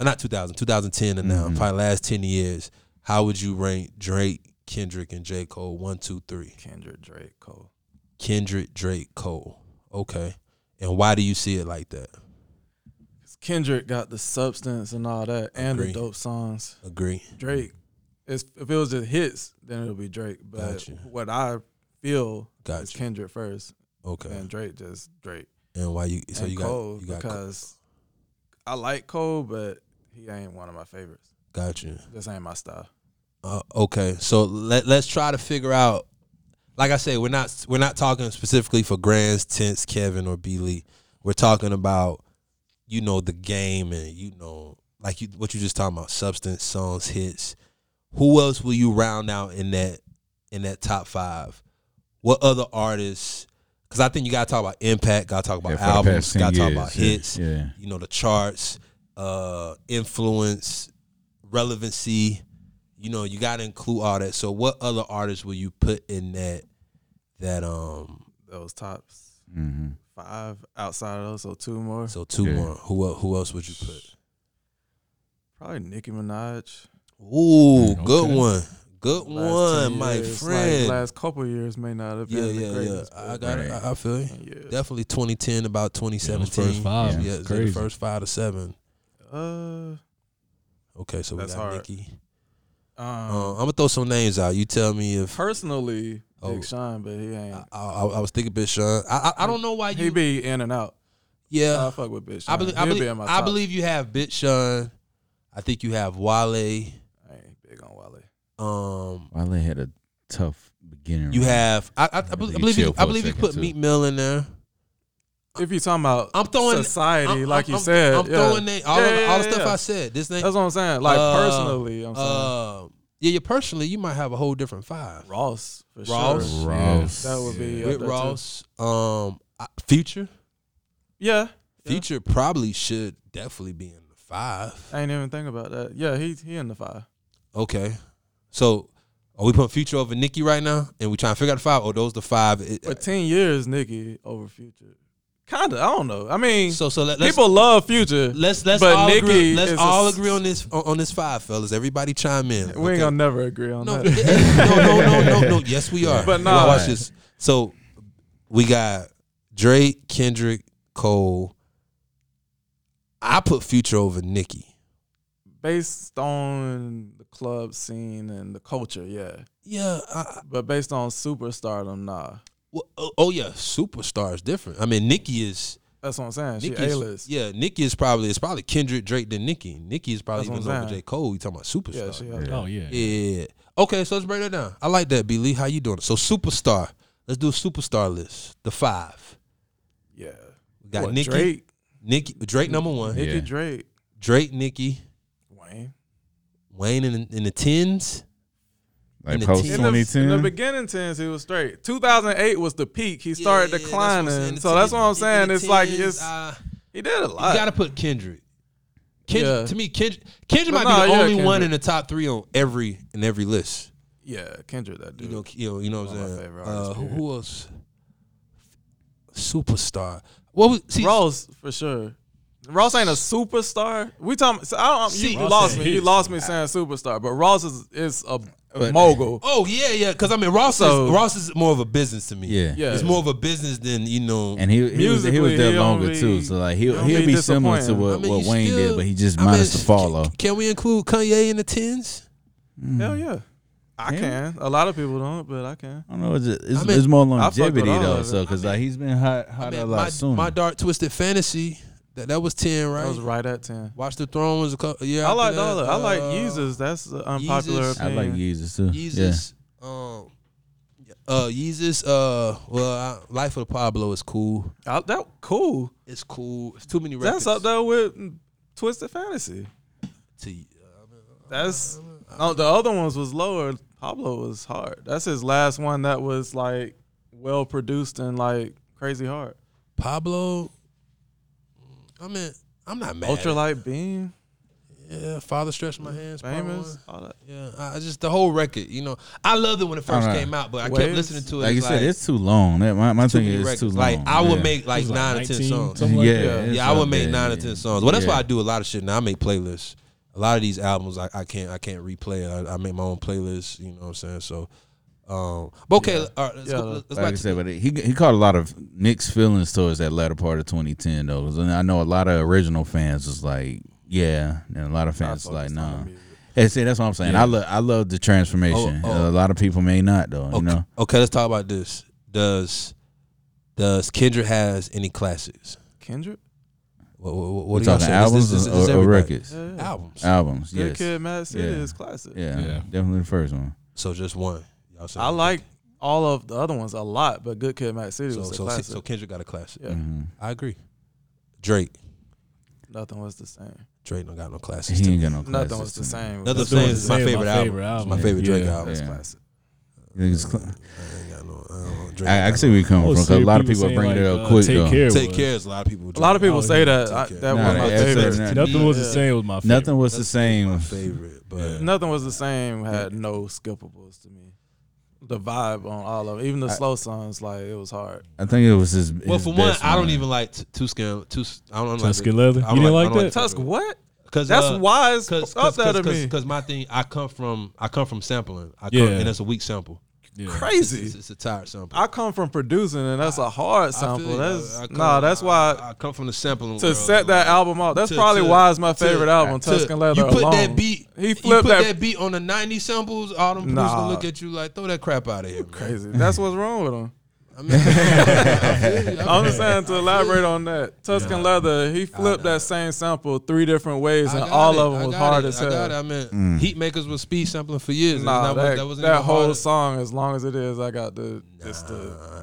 uh, not 2000, 2010 and now, Mhm. probably last 10 years. How would you rank Drake, Kendrick, and J Cole? One, two, three. Kendrick, Drake, Cole. Kendrick, Drake, Cole. Okay, and why do you see it like that? 'Cause Kendrick got the substance and all that, and Agree. the dope songs. Agree. Drake, it's, if it was just hits, then it'll be Drake. But Got you. what I feel Got is. Kendrick first, Okay. and Drake just Drake. And why you? So you Cole got you got because I like Cole, but he ain't one of my favorites. Gotcha. This ain't my style. Uh, okay, so let let's try to figure out. Like I said, we're not we're not talking specifically for Grands, Tense, Kevin, or B Lee. We're talking about you know the game and you know like you what you just talking about substance songs hits. Who else will you round out in that in that top five? What other artists? Because I think you gotta talk about impact. Gotta talk about Yeah, albums. Gotta talk years, about yeah, hits Yeah. you know the charts uh influence relevancy you know you got to include all that so what other artists will you put in that that um Those tops Mm-hmm. five outside of those, so two more. so two Yeah. more who who else would you put Probably Nicki Minaj. ooh Okay. good one Good one, 10 my years, friend. Like last couple years may not have yeah, been yeah, the yeah. greatest. I but got it. Right. I, I feel you. 10 years. Definitely 2010, about 2017. first five, Yeah. Yeah, it's it's the first five to seven. Uh, Okay, so we got hard. Nicki. um, Uh, I'm gonna throw some names out. You tell me if personally, Oh. Big Sean, but he ain't. I, I, I was thinking Big Sean. I, I I don't know why you. he be in and out. yeah, I fuck with Big Sean. I believe. I believe, be in my I believe you have Big Sean. I think you have Wale. I ain't big on Wale. Um, Wale had a tough beginning. you run. have. I, I, I, to believe, I believe you. chill for I a believe you put too. Meek Mill in there. If you're talking about I'm throwing society, I'm- like I'm- you said, I'm yeah. throwing name, all, Yeah, of, yeah, the stuff yeah. I said. This name. That's what I'm saying. Like Uh, personally, I'm saying Uh, yeah, yeah. Personally, you might have a whole different five. Ross for Ross. sure. Ross. That would be up With there, too. Ross, um, I- Future. Yeah, Yeah. Future probably should definitely be in the five. I ain't even think about that. Yeah, he he in the five. Okay, so are we putting Future over Nicki right now, and we trying to figure out the five? Or those the five? It- For ten years, Nicki over Future. Kinda. I don't know. I mean, so so let, let's people love Future. let's let's but all agree. Let's is a all agree on this on, on this five, fellas. Everybody chime in. We ain't okay? gonna never agree on No, that. [laughs] no, no, no, no, no. Yes, we are. But Now nah. watch this. So we got Drake, Kendrick, Cole. I put Future over Nicki. Based on the club scene and the culture, yeah. Yeah. I, But based on superstardom, nah. well, oh, oh yeah, superstar is different. I mean, Nicki is. That's what I'm saying. She A-list. yeah, Nicki is probably it's probably Kendrick, Drake, than Nicki. Nicki is probably That's even what I'm over. J Cole. You talking about superstar? Yeah, she has Oh yeah. Yeah. Okay, so let's break that down. I like that, B. Lee. How you doing? So superstar. Let's do a superstar list. The five. Yeah. We got What, Nicki. Drake, Nicki. Drake number one. Nicki Yeah. Drake, Drake, Nicki, Wayne. Wayne in, in the tens. in like the post team. In the, in the beginning tens, he was straight. 2008 was the peak. He started Yeah, yeah, yeah, that's declining. so that's what I'm in saying. the It's like it's uh, he did a lot. you gotta put Kendrick. Kendrick Yeah. to me, Kendrick, Kendrick might nah, be the yeah, only one in the top three on every in every list. yeah, Kendrick, that You dude. know, you know, you know what I'm saying. Uh, who, who else? Superstar. What was see? Ross for sure. Ross ain't a superstar. We talking. So I don't, See- you, you Ross lost me. You lost me saying superstar, but Ross is is a mogul. Oh yeah, yeah. Because I mean, Ross So- is Ross is more of a business to me. Yeah. Yeah. it's more of a business than you know. And he he was, he Musically, was there he don't longer be- too, so like he he'll don't he'll be be similar to disappointing. what, I mean, what you Wayne still- did, but he just I mean, minus the follow. Can, can we include Kanye in the tens? Mm. Hell yeah, I Yeah. can. A lot of people don't, but I can. I don't know. It's, just, it's, I mean, it's more fuck with longevity all though, of it. so because like he's been hot, I hot mean, a lot my, sooner. my dark twisted fantasy that that was ten, right? That was right at ten. Watch the Throne was a couple. Yeah, I like that, all that. I like uh, Yeezus. That's an unpopular Yeezus. I like opinion. Yeezus too. Yeezus. Um, uh, Yeezus. Uh, well, I, Life of the Pablo is cool. I- that cool. It's cool. It's too many records. That's up there with Twisted Fantasy. To, That's no. The other ones was lower. Pablo was hard. That's his last one that was like well produced and like crazy hard. Pablo. I mean, I'm not mad. Ultralight Beam, Yeah, Father stretched my hands. famous. All that. Yeah, I I just the whole record. You know, I loved it when it first Alright. came out, but I kept listening to it. Like you it's said, it's too long. That my, my too thing is it's too long. Like I would Yeah. make like It was nine or ten songs. something like yeah, that. Yeah, I would up make there, nine or ten songs. Well, that's why I do a lot of shit now. I make playlists. A lot of these albums, I, I can't I can't replay. I, I make my own playlists. You know what I'm saying? So, um, but okay, Yeah. all right, let's Yeah. go. Let's Like back I to said, but he he caught a lot of mixed feelings towards that latter part of 2010 though. 'Cause I know a lot of original fans was like, yeah, and a lot of fans was like, focused on nah. the music. And see, that's what I'm saying. Yeah. I love I love the transformation. Oh, oh. A lot of people may not though. okay, You know, okay, let's talk about this. Does does Kendrick has any classics? Kendrick. What, what, what we're do y'all talking say? albums This- this- or, this or everybody. records. Yeah, yeah. Albums. Albums, Good yes. Kid, Mad City Yeah. is classic. Yeah, Yeah. definitely the first one. So just one. Y'all say I like all of the other ones a lot, but Good Kid, Mad City So was a so classic. so Kendrick got a classic. yeah, hmm I agree. Drake. nothing was the same. Drake don't got no classics. He ain't got no classics. Nothing was the same. Nothing That's the same the is my favorite my album. favorite It's album. my favorite Drake Yeah. album. That's Yeah. classic. It's cl- I ain't got no. I don't, Drake I, I can see where you coming from. was 'cause a lot of people are saying, bringing it up uh, quick Take though. Care Take was- care is a lot of people. A lot of people say that. I, that Nah, was my that's favorite. it. Nothing was the same. Was my favorite. Nothing was the same. My favorite, but Nothing was the same. Had no skippables to me. The vibe on all of it, even the I- slow songs, like it was hard. I think it was his. well, his for one, best I don't even like t- two skin. Two. I don't like Tuscan it. Leather. I don't You didn't like- like I don't that? Tusk, what? Cause That's uh, why it's Cause, up cause, cause, cause my thing, I come from, I come from sampling. I come, Yeah. and it's a weak sample. Yeah. Crazy. it's, it's a tired sample. I come from producing, and that's a hard sample. you. That's I- I nah. That's why I, I come from the sampling. to world, set that man. album off. That's To- probably to- why it's my to- favorite album, to- Tuscan Leather. You put alone. that beat. He you flipped put that- that, beat on the '90 samples. All them producers Nah. look at you like, throw that crap out of here. Crazy. That's what's wrong with him. I mean, I feel you, I I'm just feel saying to elaborate on that. Tuscan Leather, he flipped that same sample three different ways, and all it. of I them was got hard it. as I got it. I meant Mm. Heatmakerz was speed sampling for years. Nah, that, that, that, that whole hard. song, as long as it is, I got the just the.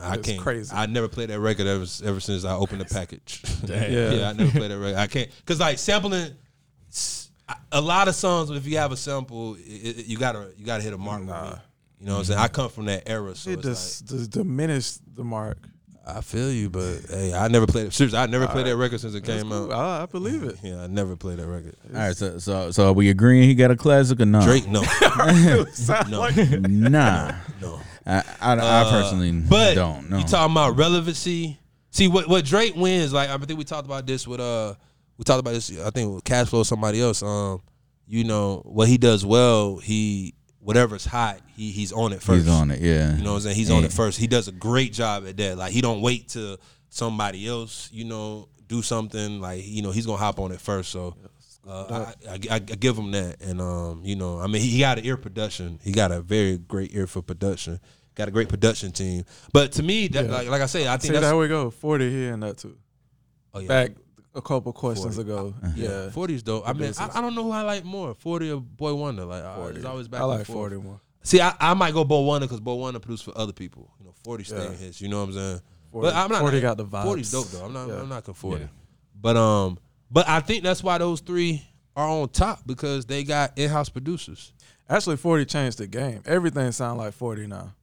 Nah, I it's can't. crazy. I never played that record ever ever since I opened the package. [laughs] Yeah. yeah, I never played that record. I can't because like sampling. a lot of songs, if you have a sample, it, it- you gotta you gotta hit a mark. with Nah. it. You know what I'm saying? I come from that era, so it it's just, just diminished the mark. I feel you, but hey, I never played it. Seriously, I never played that record since it That's came cool. out. I, I believe it. Yeah, I never played that record. All right, so so so are we agreeing he got a classic or not? Drake, no, [laughs] No. like- [laughs] Nah, no. I I, I Uh, personally but don't. No. You talking about relevancy? See what what Drake wins? Like I think we talked about this with uh we talked about this. I think with Cash Flow or somebody else. Um, you know what he does well. He whatever's hot, he he's on it first. He's on it. Yeah. You know what I'm saying? He's on it first. He does a great job at that. Like he don't wait till somebody else, you know, do something. Like you know, he's gonna hop on it first. So uh, I, I, I, I give him that. And um, you know, I mean, he got an ear production. He got a very great ear for production. Got a great production team. But to me, that, Yeah. like, like I say, I See, think that's there we go. Forty here and that too. oh, yeah. Back a couple questions 40. ago. Yeah, forties though. I mean, I, I don't know who I like more, forty or Boi-1da. Like, I, 40. it's always back I like forty more. See, I, I might go Boi-1da because Boi-1da produced for other people. You know, forty staying Yeah. his. You know what I'm saying? 40, But I'm not 40 got the vibes. 40's dope though. I'm not. Yeah. I'm not going forty. Yeah. But um, but I think that's why those three are on top because they got in-house producers. Actually, forty changed the game. Everything sound like forty now.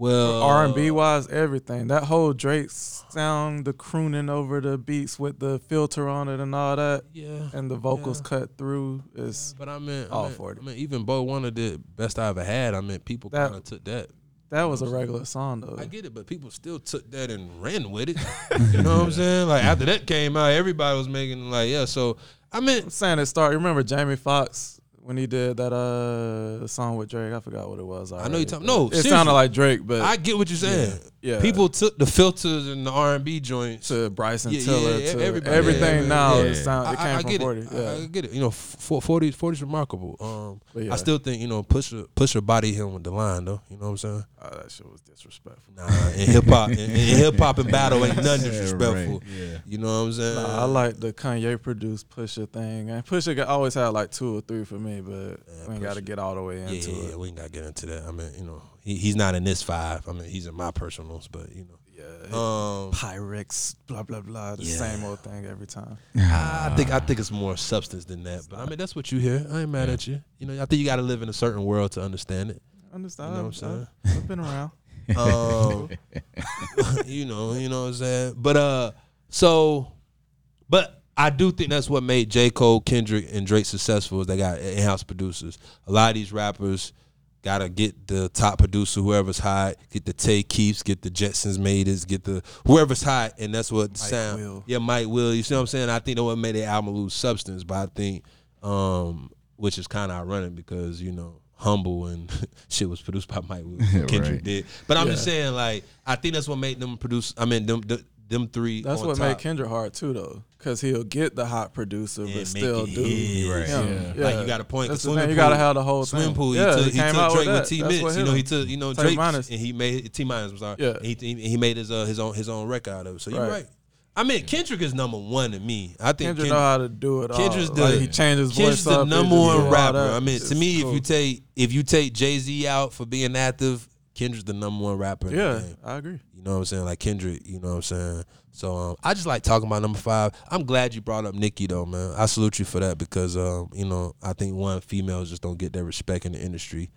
Well, R and B wise, everything. That whole Drake sound, the crooning over the beats with the filter on it and all that, Yeah, and the vocals Yeah. cut through is but I mean, All I mean, 40. I mean, even Boi-1da did best I ever had. I mean, people kind of took that. that was a regular song though. I get it, but people still took that and ran with it. [laughs] you know what I'm saying? Like after that came out, everybody was making like, yeah. So I mean, I'm saying it started. Remember Jamie Foxx when he did that uh song with Drake? I forgot what it was. I know already, you're talking- no, it seriously. sounded like Drake, but I get what you're saying. yeah, People took the filters and the R&B joints. to Bryson Yeah, Tiller yeah, to everybody. everything Yeah, now. yeah. It sound I, it came I, I from get forty. it. Yeah, I, I get it. You know, f- 40, 40 is remarkable. Um, yeah, I still think you know Pusha Pusha body him with the line though. You know what I'm saying? oh, that shit was disrespectful. Nah, in hip hop, in, in hip hop and battle ain't nothing [laughs] Yeah, disrespectful. right. Yeah. You know what I'm saying? Nah, I like the Kanye produced Pusha thing, and Pusha got, always had like two or three for me, but we ain't got to get all the way yeah, into yeah, yeah, it. we ain't gotta get into that. I mean, you know, he, he's not in this five. I mean, he's in my personals, but you know, Yeah, um, Pyrex, blah blah blah, the Yeah. same old thing every time. I think I think it's more substance than that. But I mean, that's what you hear. I ain't mad at you. You know, I think you got to live in a certain world to understand it. Understand? You know what I'm saying? I've, I've been around. Um, [laughs] you know, you know what I'm saying. But uh, so, but I do think that's what made J. Cole, Kendrick, and Drake successful. Is they got in-house producers. A lot of these rappers gotta get the top producer, whoever's hot, get the Tay Keith, get the Jetsonmade is, get the whoever's hot, and that's what sound. Will. Yeah, Mike Will. You see what I'm saying? I think that what made the album lose substance, but I think, um, which is kind of ironic because you know. Humble and [laughs] shit was produced by Mike Will. [laughs] Kendrick Right. did, but I'm just saying, like, I think that's what made them produce. I mean, them them, them three. That's on what top. made Kendrick hard too, though, because he'll get the hot producer, And but still it do his. Right. him. Yeah. Like you got a point. That's 'cause the thing. Swimming You gotta have the whole Swim thing. pool. Yeah, he took, he came took out Drake with with that. T That's Mitch. You know, he took you know Tay Drake minus. and he made T minus. I'm sorry. Yeah. He, he he made his uh, his own his own record out of it. So you're Right. right. I mean, Kendrick is number one to me. I think Kendrick Kendrick, know how to do it. Kendrick's all. the like, he changed his Kendrick's voice the up. number one rapper. I mean, to me, if you take if you take Jay Z out for being active, Kendrick's the number one rapper. yeah. I agree. You know what I'm saying? Like Kendrick, you know what I'm saying? So um, I just like talking about number five. I'm glad you brought up Nicki though, man. I salute you for that because um, you know, I think one females just don't get their respect in the industry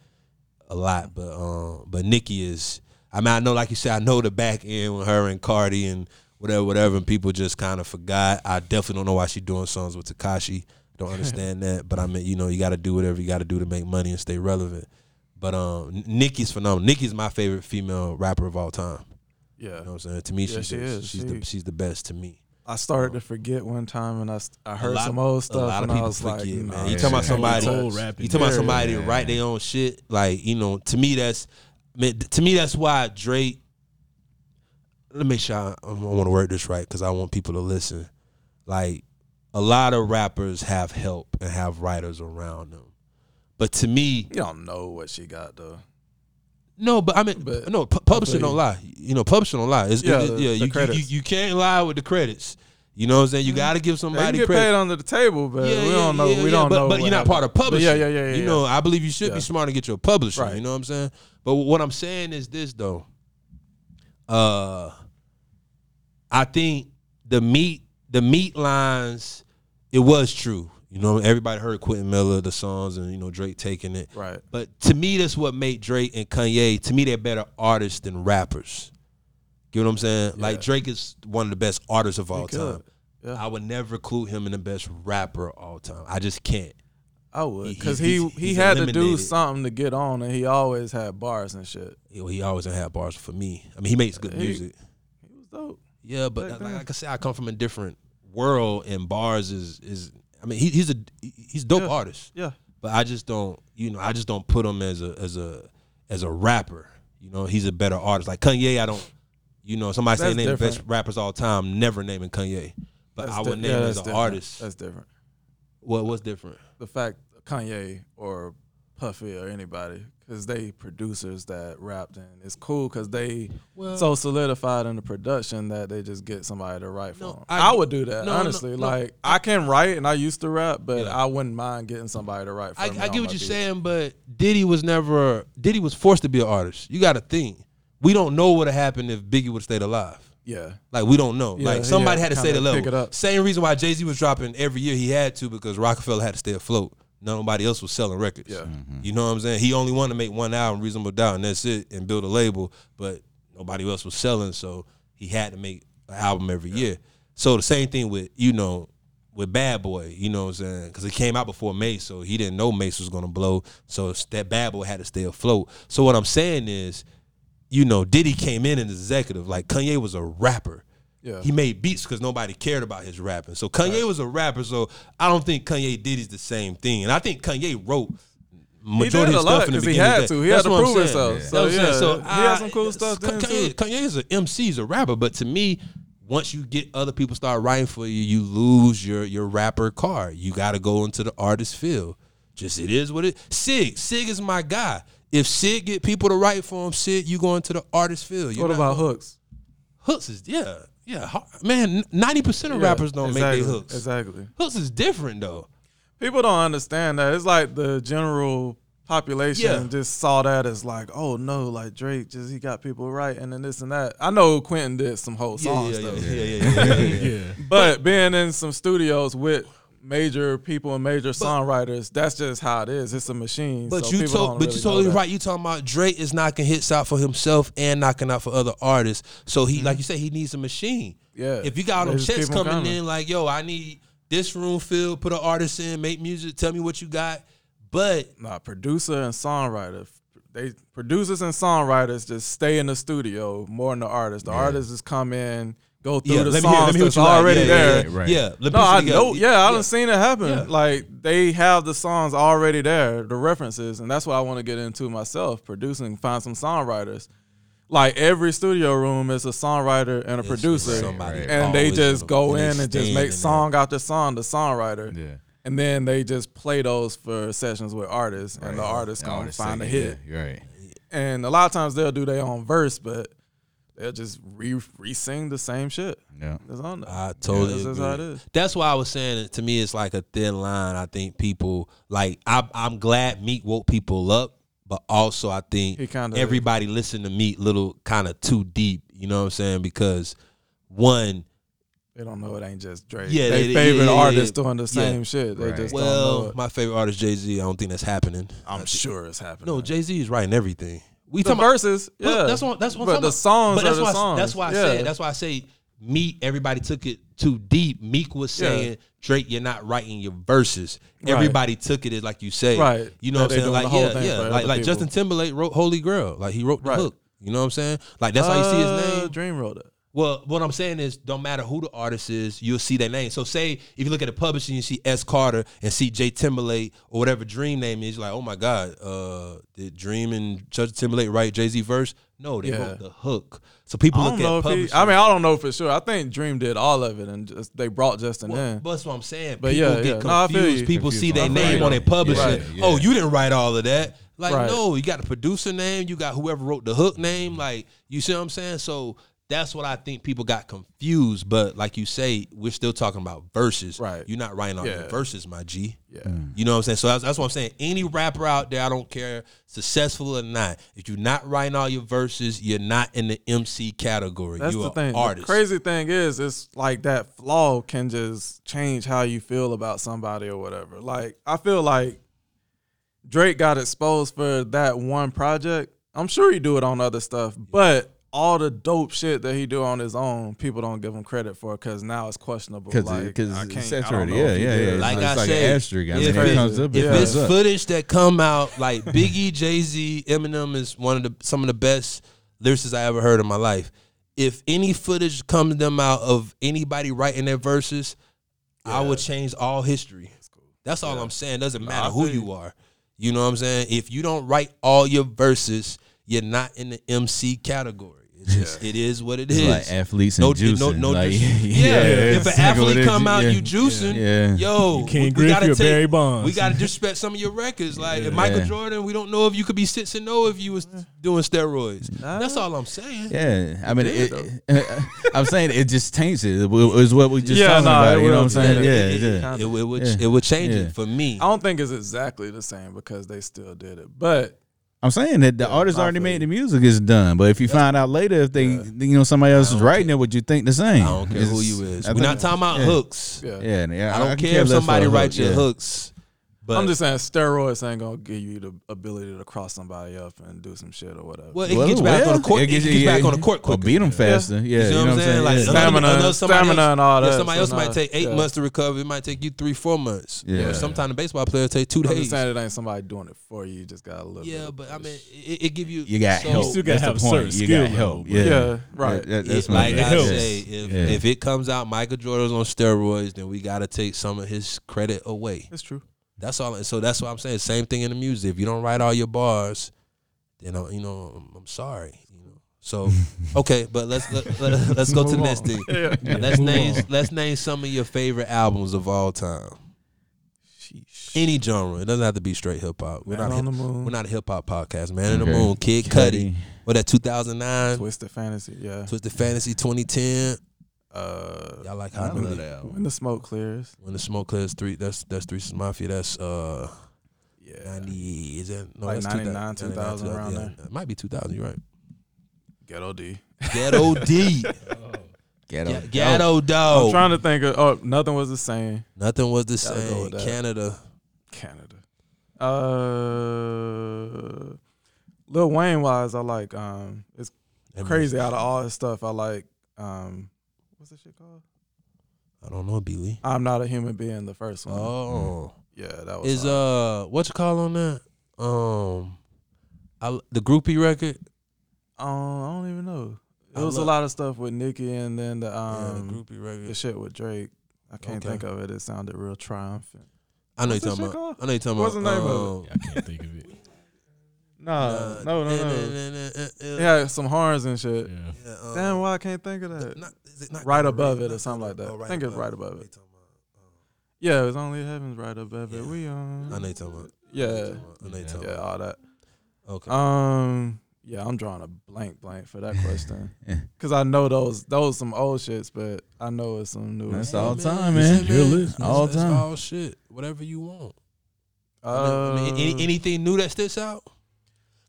a lot. But um but Nicki is I mean, I know like you said, I know the back end with her and Cardi and whatever, whatever, and people just kind of forgot. I definitely don't know why she's doing songs with Tekashi. Don't [laughs] understand that. But I mean, you know, you gotta do whatever you gotta do to make money and stay relevant. But um Nicki's phenomenal. Nicki's my favorite female rapper of all time. Yeah, You know what I'm saying? To me, Yeah, she's she the, is. she's She- the she's the best to me. I started to forget one time, and I, I heard lot- some old a stuff, lot of and I people was like, forget, nah, man. You Yeah. talking about Yeah. somebody? You rapping. talking about somebody to Yeah. write their own shit? Like you know, to me that's man, to me that's why Drake. Let me make sure I, I want to word this right because I want people to listen. Like a lot of rappers have help and have writers around them, but to me, You don't know what she got though. no. But I mean, But- no. Pu- publishing don't lie. You know, publishing don't lie. It's, Yeah, it- the- yeah. you, you, you you can't lie with the credits. You know what I'm saying? You got to give somebody get credit. paid under the table, but Yeah, we yeah, don't know. yeah, we yeah, don't but, know. But you're not part of. Publishing. Yeah, yeah, yeah, yeah. You know, I believe you should Yeah. be smart and get your publisher. Right. You know what I'm saying? But what I'm saying is this though. Uh, I think the meat, the meat lines, it was true. You know, everybody heard Quentin Miller, the songs, and you know Drake taking it. right. But to me, that's what made Drake and Kanye. To me, they're better artists than rappers. You know what I'm saying? Like Drake is one of the best artists of all time. Yeah. I would never include him in the best rapper of all time. I just can't. I would, because he- he he, had to do something to get on, and he always had bars and shit. Know, he always have bars for me. I mean, he makes good He- music. He was dope. Yeah, but like, like I said, I come from a different world, and bars is is. I mean, he, he's a he's a dope Yeah. artist, Yeah, but I just don't. You know, I just don't put him as a as a as a rapper. You know, he's a better artist. Like Kanye, I don't. You know, somebody say That's name the best rappers all time. Never naming Kanye, but That's I would di- name yeah, him as an different. artist. That's different. What what's different? The fact Kanye or Puffy or anybody, because they producers that rapped, and it's cool because they Well, so solidified in the production that they just get somebody to write for them. I- I, would do that no, no, honestly. no. like I can write, and I used to rap, but Yeah. I wouldn't mind getting somebody to write for I, me. I get what you're beats. saying, but Diddy was never Diddy was forced to be an artist. You got to think. We don't know what would have happened if Biggie would have stayed alive. Yeah, Like we don't know. Yeah, like somebody had had to stay the level. pick it up. Same reason why Jay Z was dropping every year. He had to because Rockefeller had to stay afloat. Nobody else was selling records. yeah. Mm-hmm. You know what I'm saying? He only wanted to make one album, Reasonable Doubt, and that's it, and build a label. But nobody else was selling, so he had to make an album every year. So the same thing with you know with Bad Boy. You know what I'm saying? Because it came out before Mace, so he didn't know Mace was gonna blow. So that Bad Boy had to stay afloat. So what I'm saying is, you know, Diddy came in as executive. Like Kanye was a rapper. Yeah. He made beats because nobody cared about his rapping. So Kanye was a rapper. So I don't think Kanye Diddy's the same thing. And I think Kanye wrote majority did a of lot stuff in the 'cause he had to. He had to prove himself. That's So, what I'm saying. yeah, So he had some cool stuff Kanye. Kanye is an MC, he's a rapper. But to me, once you get other people start writing for you, you lose your your rapper card. You got to go into the artist field. Just it is what it. Sig, Sig is my guy. If Sig get people to write for him, Sig, you go into the artist field. You're What about hooks? hooks? Is yeah, yeah. Man, ninety percent of Yeah, rappers don't exactly, make their hooks. Exactly. Hooks is different though. People don't understand that. It's like the general population Yeah. just saw that as like, oh no, like Drake just he got people right and then this and that. I know Quentin did some whole songs yeah, yeah, yeah, yeah, yeah, yeah. Yeah. [laughs] But being in some studios with major people and major songwriters, that's just how it is. It's a machine. But so you told, but really you totally right. You talking about Drake is knocking hits out for himself and knocking out for other artists. So he, like you said, he needs a machine. Mm-hmm. Yeah. If you got all them checks coming coming. in, like yo, I need this room filled, put an artist in, make music, tell me what you got. But Nah, producer and songwriter. They producers and songwriters just stay in the studio more than the artists. The artists just come in, go through yeah, the let me hear, songs let me hear what that's you like. already yeah, there. Yeah, yeah, Right. yeah. No, I put it together. know. Yeah, I done seen it happen. Yeah. Like they have the songs already there, the references, and that's what I want to get into myself. Producing, find some songwriters. Like every studio room is a songwriter and a It's producer, somebody and they always just go in and just stand make in song after song. The songwriter, Yeah. and then they just play those for sessions with artists, and the artists gonna find a singing, hit. Yeah, right. And a lot of times they'll do their own verse, but they'll just re re sing the same shit. Yeah. That's on there. I totally that's, that's agree. how it is. That's why I was saying it, to me it's like a thin line. I think people like I, I'm glad Meek woke people up, but also I think He kinda- everybody listened to Meek little kind of too deep. You know what I'm saying? Because one, They don't know it ain't just Drake. Yeah, they, they- favorite yeah, yeah, artists yeah. doing the Yeah. same shit. They Right. just don't know well, it. my favorite artist Jay Z. I don't think that's happening. I'm sure it's happening. No, Jay Z is writing everything. We the about- verses, yeah. That's what that's what but I'm the songs But that's are the why songs. that's why I yeah. said that's why I say Meek. Everybody took it too deep. Meek was Yeah. saying Drake, you're not writing your verses. Right. Everybody took it as like you say, Right. You know That what I'm saying? Like yeah, yeah. Like like people. Justin Timberlake wrote Holy Grail. Like he wrote the Right. hook. You know what I'm saying? Like that's why you see his Uh, name. Dream wrote it. Well, what I'm saying is, don't matter who the artist is, you'll see their name. So, say if you look at the publishing, you see S. Carter and see J. Timberlake or whatever Dream name is, you're like, oh my God, uh, did Dream and Judge Timberlake write Jay Z verse? No, they Yeah. wrote the hook. So people I look at if he, publishing. I mean, I don't know for sure. I think Dream did all of it, and just they brought Justin Well, in. but that's what I'm saying. But people yeah, get yeah. No, I feel confused. people see their name you. on their publishing. Right. Yeah. Oh, you didn't write all of that. Like, Right. no, you got the producer name, you got whoever wrote the hook name. Like, you see what I'm saying? So that's what I think people got confused. But like you say, we're still talking about verses. Right. You're not writing all your Yeah. verses, my G. yeah, hmm. You know what I'm saying? So that's, that's what I'm saying. Any rapper out there, I don't care, successful or not, if you're not writing all your verses, you're not in the MC category. that's you're the thing. an The artist. crazy thing is, it's like that flaw can just change how you feel about somebody or whatever. Like I feel like Drake got exposed for that one project. I'm sure he do it on other stuff, but all the dope shit that he do on his own, people don't give him credit for because now it's questionable. Because like, because I it's can't- saturated. Yeah, if he yeah, yeah. Like it's I like said, an asterisk. I mean, if it it- comes up. if it it's comes footage that come out like Biggie, Jay Z, Eminem is one of the some of the best lyricists I ever heard in my life. If any footage comes them out of anybody writing their verses, I would change all history. That's all I'm saying. Doesn't matter I who feel you you. are. You know what I'm saying? If you don't write all your verses, you're not in the MC category. It's just it is what it It's is. like athletes and no, juicing. no, no. like, dis- [laughs] yeah, if an it's like what athlete come out, yeah. you juicing. Yeah. Yo, You Ken we, we Griffey gotta or take. Barry Bonds. We gotta disrespect some of your records. Like if Michael Yeah. Jordan, we don't know if you could be six and zero if you was doing steroids. That's all I'm saying. Yeah, I mean, did, it, [laughs] I'm saying it just taints it. It what we just Yeah, talking nah, about. You know what I'm saying? Yeah, Yeah, it, yeah. it, it, it would Yeah. it would change Yeah. it for me. I don't think it's exactly the same because they still did it, but I'm saying that the Yeah, artist already made the music is done. But if you find out later if they, Yeah. you know, somebody else is writing care. it, would you think the same? I don't care who you is. I We're not talking about yeah. hooks. yeah. Yeah, yeah. I don't can care if somebody writes your yeah. hooks. But I'm just saying steroids ain't gonna give you the ability to cross somebody up and do some shit or whatever. well, it Well, gets back on the court. It gets, you- back yeah, on the court Or quicker. beat them faster. Yeah, You see what I'm saying? Like Yeah. Stamina- another stamina else- and all yeah, that, somebody so else might take eight yeah. months to recover. It might take you three, four months. Yeah. Or sometimes the baseball players take two I'm days. just saying it ain't somebody doing it for you. You just got a little. Yeah, bit but I mean, it, it give you You got so- help. You still gotta have the a point. certain You got help. Yeah, Yeah, right. That- that- that's what like I say, if if it comes out Michael Jordan's on steroids, then we got to take some of his credit away. That's true. That's all. So that's what I'm saying. Same thing in the music. If you don't write all your bars, then I, you know I'm, I'm sorry. You know. So [laughs] okay, but let's let, let, let's go to the next on. thing. Yeah. Let's name on. let's name some of your favorite albums of all time. Sheesh. Any genre. It doesn't have to be straight hip hop. We're not on hip, the moon. we're not a hip hop podcast. Man in the Moon, Kid Cudi. What that 2009? Twisted Fantasy. Yeah. Twisted Fantasy 2010. Uh, Y'all like I how love many? that album. when the smoke clears. When the smoke clears three, that's that's three Six Mafia. That's uh Yeah. ninety. Is that no? Like that's 99, 2000 around there. It might be two thousand. You're right. Ghetto D. Ghetto D. [laughs] Ghetto. Ga- Ghetto I'm dog. trying to think of. Oh, nothing was the same. Nothing was the Gotta same. Canada. Canada. Uh, Lil Wayne wise, I like. Um, it's crazy out of all his stuff. I like. Um, what's that shit called? I don't know, Billy. I'm not a human being. The first one. Oh, yeah, that was. is hard. uh, what you call on that? Um, I the groupie record. Um, I don't even know. It I was love- a lot of stuff with Nicki and then the yeah, um the groupie the shit with Drake. I can't Okay. think of it. It sounded real triumphant. I know you're what's that talking about. called? I know you're talking What's the about. name of it? um, Yeah, I can't think of it. [laughs] No, uh, no, no, no. Yeah. It had some horns and shit. Yeah. um, Damn, why I can't think of that? Not, is it not Right above it or something like that. oh, I think it's right above it. you talking about? Yeah, it was only heaven's right above it. We on. I know you're talking about. Yeah, I know you're talking yeah, about. all that. Okay. Um, yeah, I'm drawing a blank blank for that question [laughs] Yeah. because I know those those some old shits, but I know it's some new. That's ones. all Hey, time, man. You're listening. All It's- time. It's all shit. Whatever you want. I Uh, I mean, any, anything new that sticks out?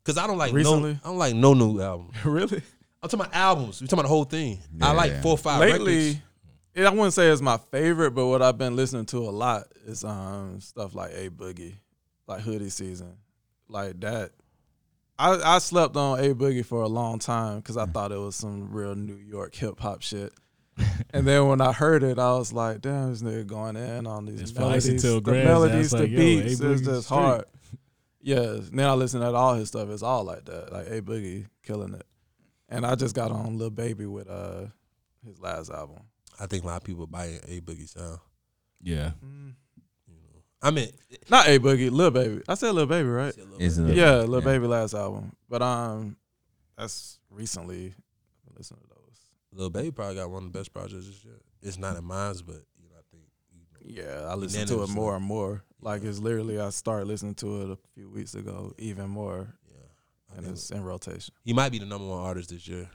Because I don't like no. I don't like no new album. [laughs] really? I'm talking about albums. We're talking about the whole thing. I like four or five Lately, records. it, I wouldn't say it's my favorite, but what I've been listening to a lot is um stuff like A Boogie, like Hoodie Season, like that. I I slept on A Boogie for a long time because I thought it was some real New York hip hop shit. [laughs] and then when I heard it, I was like, "Damn, this nigga going in on these It's melodies, Foxy the Grass, melodies, that's the like, beats. It's just straight. hard." Yeah. Then I listen to all his stuff. It's all like that, like A Boogie killing it. And I just got on Lil Baby with uh his last album. I think a lot of people buy a boogie sound. Yeah. I mean, Not a boogie, Lil Baby. I said Lil Baby, right? Is it? Yeah, Lil Yeah. Baby last album. But um, that's recently. Listen to those. Lil Baby probably got one of the best projects this year. It's not in mine, but you know, I think you know, Yeah, I listen to it more and more. Like it's literally, I started listening to it a few weeks ago, even more, yeah. I and it's in rotation. he might be the number one artist this year.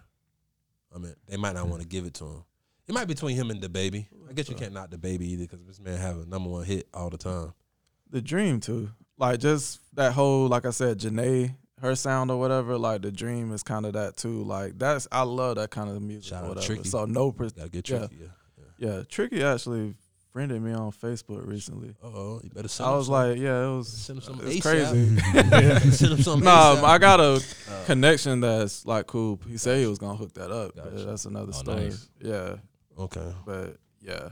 I mean, they might not want to give it to him. It might be between him and DaBaby. I guess you can't knock DaBaby either because this man have a number one hit all the time. The Dream too, like just that whole, like I said, Jhené, her sound or whatever. Like the Dream is kind of that too. Like that's I love that kind of music Shout or out whatever. Tricky. So no, per- Gotta get Yeah. tricky. Yeah. yeah, Tricky actually friended me on Facebook recently. Uh oh, you better send I him was some. like, yeah, it was send him some it's ASAP. crazy. [laughs] [laughs] send him some. Nah, ASAP. I got a Uh, connection that's like cool. He said he was gonna hook that up. but Gotcha. that's another Oh, story. nice. Yeah, Okay. but yeah,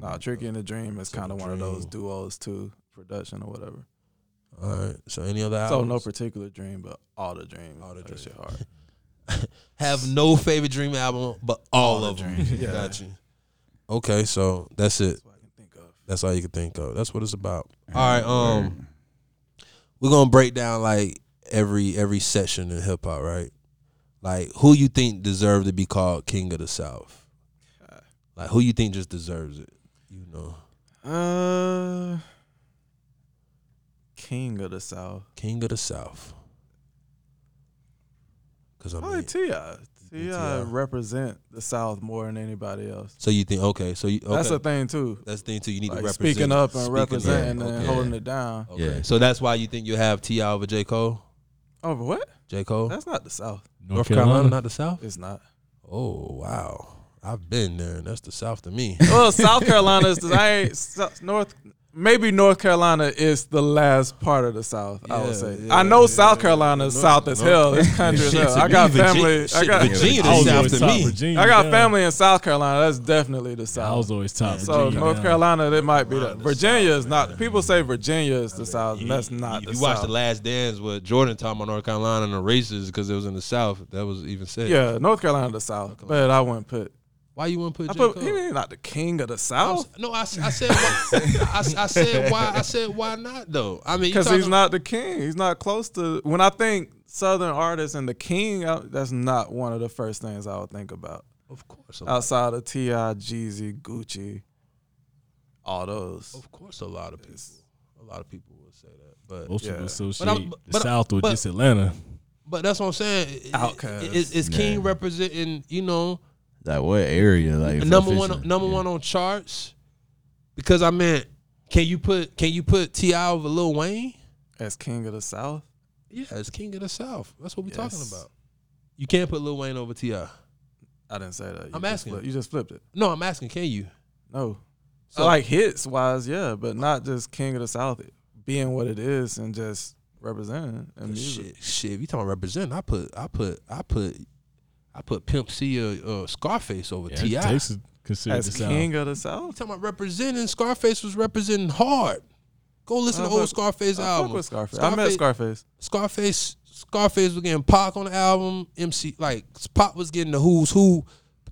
nah, Tricky and the Dream is kind of one of those duos too, production or whatever. All right. So any other So albums? no particular dream, but all the dreams. All the That shit Dreams. hard. [laughs] have no favorite Dream album, but all, All of the them. Dreams, yeah. Got you. Okay, so that's it. That's what I can think of. That's all you can think of. That's what it's about. All right. Um, we're gonna break down like every every session in hip hop, right? Like who you think deserve to be called King of the South? Like who you think just deserves it? You know, Uh, King of the South. King of the South. Cause I Probably mean, Ti. Think Ti T.I. represent the South more than anybody else. so you think okay? So you okay. That's a thing too. that's the thing too. You need Like to represent speaking up and speaking representing up. and Okay. holding it down. Okay. Yeah. So that's why you think you have T.I. over J Cole. Over what? J Cole. That's not the South. North Carolina, not the South. It's not. Oh wow, I've been there, and that's the South to me. Well, South [laughs] Carolina is. The, I ain't North. Maybe North Carolina is the last part of the South. I would say. yeah, I know yeah, South. Carolina is North- South as hell. It's country as hell. to I me, got Virginia- family. I got. Virginia I was South always to top me. Virginia. I got family in South Carolina. That's definitely the South. I was always top So Virginia. North. Carolina, that might be that. the Virginia is not. People say Virginia is the South, and that's not If the you watch South. the Last Dance with Jordan talking about North Carolina and the races because it was in the South, that was even said. yeah, North Carolina the South, but I wouldn't put. Why you wouldn't put I J put Cole? he ain't not the king of the I South was- no, I, s- I said why, I, s- I said [laughs] why I said why not though. I mean, because he's not the king. He's not close to. When I think Southern artists and the king, I, that's not one of the first things I would think about Of course, a lot, outside of T.I., Jeezy, Gucci, all those. of course, a lot of people, a lot of people would say that, but Most Yeah. people associate But I'm- the but- South with just Atlanta. but that's what I'm saying. Outkast. Is, is King Yeah. representing you know Like what area? Like number one number Yeah. one on charts? Because I meant, can you put can you put T.I. over Lil Wayne? As king of the South, Yeah, as King of the South. That's what we're talking about. You can't put Lil Wayne over Ti. I didn't say that. You I'm asking. flipped- you just flipped it. No, I'm asking, can you? No, So- like hits wise, yeah, but not just king of the South being what it is and just representing and music. Shit, shit. If you talking about representing, I put, I put, I put, I put Pimp C or uh, Scarface over Yeah, Ti. Texas is considered As the South. king of the You South, talking about representing? Scarface was representing hard. Go listen I to old Scarface I album. with Scarface. I met Scarface. Scarface, Scarface was getting Pac on the album. MC like Pop was getting the who's who.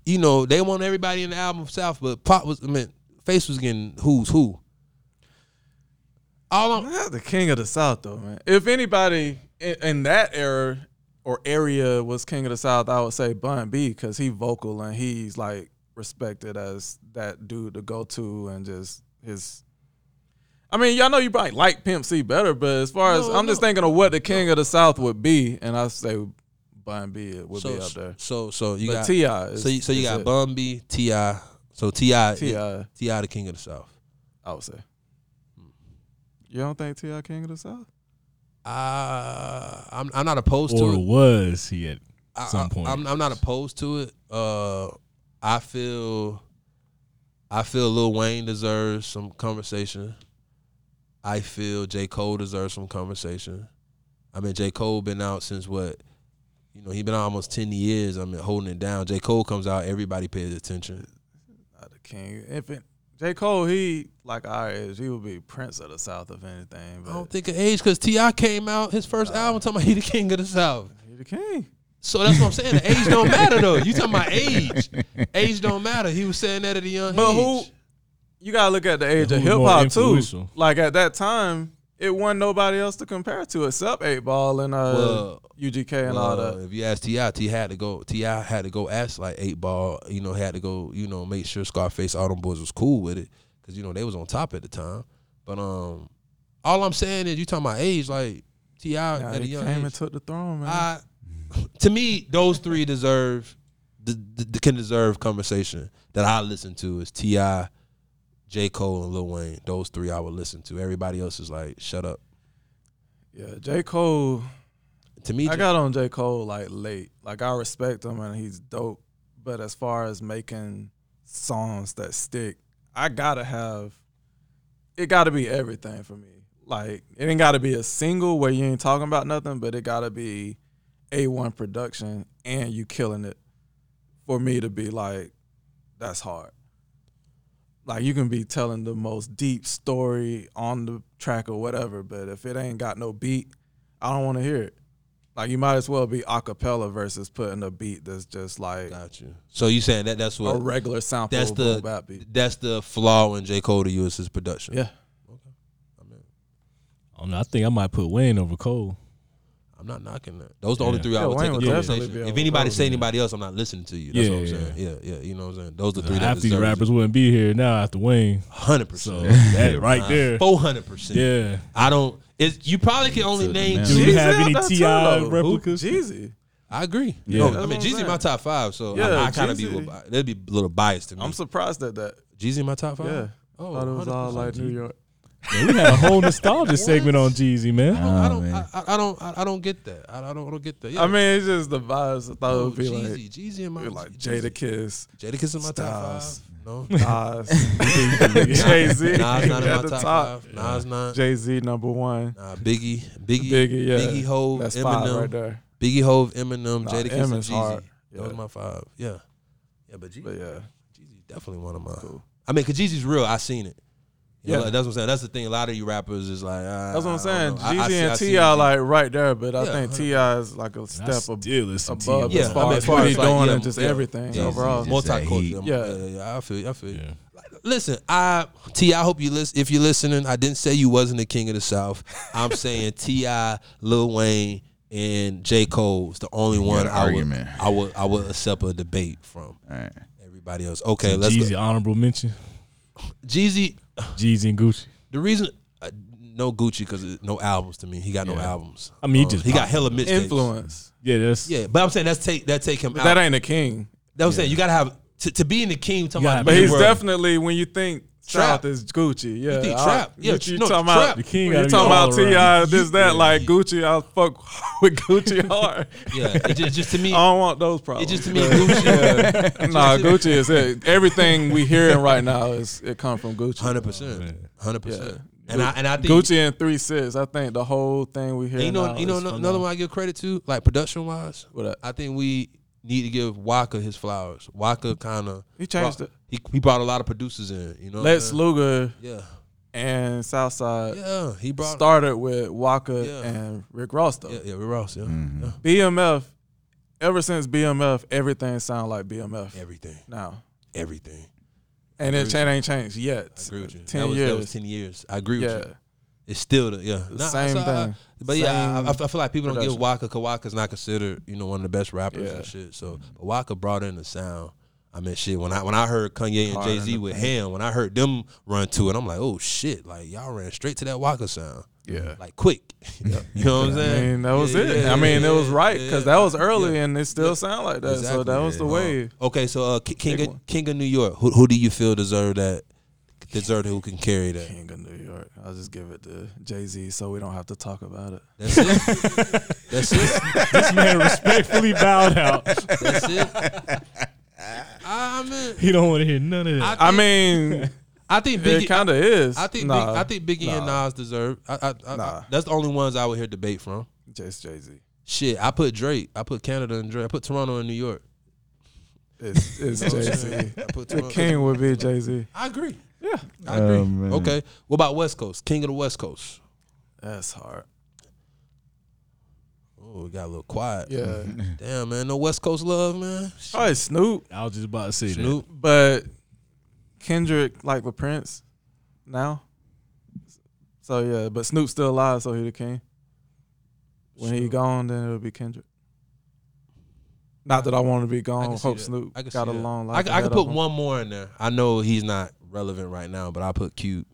You know they want everybody in the album South, but Pop was I mean Face was getting who's who. All I'm, Not the king of the South though, man. If anybody in, in that era or area was king of the South, I would say Bun B because he vocal and he's like respected as that dude to go to and just his. I mean, y'all know you probably like Pimp C better, but as far as No, I'm just thinking of what the king of the South would be, and I say Bun B it would so, be up there. So so you but got T.I., so you, so you got Bun B, Ti. So T.I. Ti. T.I. the king of the South. I would say. You don't think T.I. king of the South? Uh, I'm I'm not opposed Or to it. was he at I- some point? I'm I'm not opposed to it. Uh, I feel I feel Lil Wayne deserves some conversation. I feel J Cole deserves some conversation. I mean, J Cole been out since what? You know, he been out almost ten years. I mean, holding it down. J Cole comes out, everybody pays attention. Not the king. If it, J Cole, he like our age, he would be Prince of the South, if anything. I don't think of age because T.I. came out his first uh, album talking about he the king of the South. he the king. So that's what I'm saying. The age don't matter though. You talking about age? [laughs] Age don't matter. He was saying that at a young But age. who? You gotta look at the age Who of hip hop too. Like at that time, it wasn't nobody else to compare to except Eight Ball and uh, Well, UGK and all that. If you ask T.I., T.I. had to go. T.I. had to go ask like eight ball. You know, had to go. You know, make sure Scarface, all them boys was cool with it because you know they was on top at the time. But um, all I'm saying is you talking about age, like T.I. Now at a young came age. and took the throne, man. I, to me, those three deserve the, the, the can deserve conversation that I listen to is T.I., J Cole, and Lil Wayne. Those three I would listen to. Everybody else is like, shut up. yeah, J Cole. To me, I got on J Cole like late. Like I respect him and he's dope. But as far as making songs that stick, I gotta have. It gotta be everything for me. Like it ain't gotta be a single where you ain't talking about nothing, but it gotta be a one production and you killing it. For me to be like, that's hard. Like you can be telling the most deep story on the track or whatever, but if it ain't got no beat, I don't want to hear it. Like you might as well be acapella versus putting a beat that's just like got you. So you saying that that's what a regular sample that's the beat. that's the flaw in J Cole to you is his production. Yeah. Okay. I, don't know, I think I might put Wayne over Cole. I'm not knocking that. Those are the only Yeah. three I would Wayne take a definitely conversation. be If over anybody Cole. say anybody else, I'm not listening to you. That's Yeah, what I'm yeah, saying. Yeah, yeah. You know what I'm saying? Those are the three that Half these deserve rappers wouldn't be here now after Wayne. hundred So percent. that right there. Four hundred percent. Yeah. I don't. It, you probably can only name. Do two. we Jeezy have out any there too, T.I. though. replicas? Jeezy. I agree. Yeah. No, That's I mean, what I'm Jeezy saying. my top five, so Yeah, I, I kind of be a Jeezy. little, that'd be a little biased to me. I'm surprised at that. Jeezy my top five. Yeah. Oh, Thought it was all 100% like New York. Yeah, we had a whole [laughs] nostalgia segment on Jeezy, man. I don't. I don't. man. I, I- I don't. I, I don't get that. I, I don't. I don't get that. Yeah. I mean, it's just the vibes. I thought it would be Jeezy, like, Jeezy in my be like Jeezy. Jada Kiss, Jadakiss in my top Styles. five. No. [laughs] Nas, [laughs] Jay Z Nas not in at my the top, top. five. Nas not. Jay Z number one. Nah, Biggie, Biggie, Biggie, yeah. Biggie, Hove, That's five Eminem, right there. Biggie, Hove, Eminem, Nah, Jadakiss, M and is Jeezy. hard. Those Yeah. are my five. Yeah, yeah, but Jeezy, But yeah, Jeezy definitely one of my. Cool. I mean, cause Jeezy's real. I seen it. You know, Yeah. like, that's what I'm saying. That's the thing. A lot of you rappers is like. Uh, that's what I'm saying. I, Jeezy see- I and see T.I. Jeezy. like right there, but I think T.I. is like a step ab- still listen to above T.I. Yeah, as I far mean, as as far what as he's like, doing yeah, and just yeah. everything Yeah, overall. Just that multicultural. Yeah. Yeah. yeah, yeah, I feel, you, I feel. you. Yeah. Listen, I Ti. I hope you listen. If you're listening, I didn't say you wasn't the king of the South. I'm saying [laughs] T.I., Lil Wayne, and J Cole's the only You one got an I would. I would I would accept a debate from. All right. Everybody else, okay, So let's Jeezy go. honorable mention. Jeezy. Jeezy and Gucci. The reason uh, no Gucci because no albums to me. He got no Yeah. albums. I mean, he Um, just he got hella mixtapes. Influence. Yeah, that's Yeah, but I'm saying that's take that take him But out. that ain't the king. that was saying you gotta have to, to be in the king. Talking gotta about But he's world. definitely when you think Trap. Is Gucci. Yeah, think I- trap? Yeah, Gucci, you no, talking trap. about The king you be talking about T.I. this that like Gucci. I fuck [laughs] with Gucci [laughs] hard. Yeah, it just, just to me, I don't want those it problems. just to me Gucci. Yeah. [laughs] nah, Gucci is it. Everything we hearing right now is it come from Gucci. Hundred percent, oh, Hundred percent. And I and I think Gucci and Three Six. I think the whole thing we hear. You know, now you know, is another one I give credit to, like production wise. What up? I think we need to give Waka his flowers. Waka kind of He changed it. He he brought a lot of producers in. You know, what I'm Luger Yeah, and Southside yeah. He brought started with Waka Yeah. and Rick Ross though. Yeah, yeah. Rick Ross. Yeah, Mhm. yeah. BMF. Ever since BMF, everything sound like BMF Everything, now, everything. and it chain ain't changed yet. I agree with you. Ten that was, years. That was ten years. I agree with yeah, you. It's still the yeah the Nah, same so I- thing. But yeah, I, I, I feel like people don't give. Waka because Waka's not considered you know one of the best rappers Yeah. and shit. So, but Waka brought in the sound. I mean, shit. When I when I heard Kanye and Jay Z with. Ham, when I heard them run to it, I'm like, oh shit! Like y'all ran straight to that Waka sound, Yeah. like quick. [laughs] you know what I'm saying? I mean, that was Yeah, it. yeah, I mean, yeah, it was right because that was early, and it still sound like that. So Exactly. that was the wave. Okay, so uh, Ki- King of. King of New York, who, who do you feel deserve that? Deserve who can carry that? King of New York. I'll just give it to Jay Z, so we don't have to talk about it. That's it. That's it. [laughs] this man respectfully bowed out. That's it. I mean, He don't want to hear none of that. I, I mean, I think it Biggie. kind of is. I think nah, Big, I think Biggie and. Nas deserve. I, I, I, Nah. that's the only ones I would hear debate from. just Jay Z. Shit, I put Drake. I put Canada and Drake. I put Toronto and New York. It's, it's [laughs] You know what Jay I'm Z. put The king would be Jay Z. I agree. Yeah, I oh, agree. Oh, man. okay. What about West Coast? King of the West Coast. that's hard. Oh, we got a little quiet. Yeah. [laughs] Damn, man. No West Coast love, man. Probably Snoop, I was just about to say that. Snoop. but Kendrick like with Prince now. So yeah, but Snoop's still alive, so he the king. When he gone, then it'll be Kendrick. Not that I want to be gone. can Hope that. Snoop I got a that. long I, life. c- I ahead could put him. one more in there. I know he's not relevant right now, but I put Cube.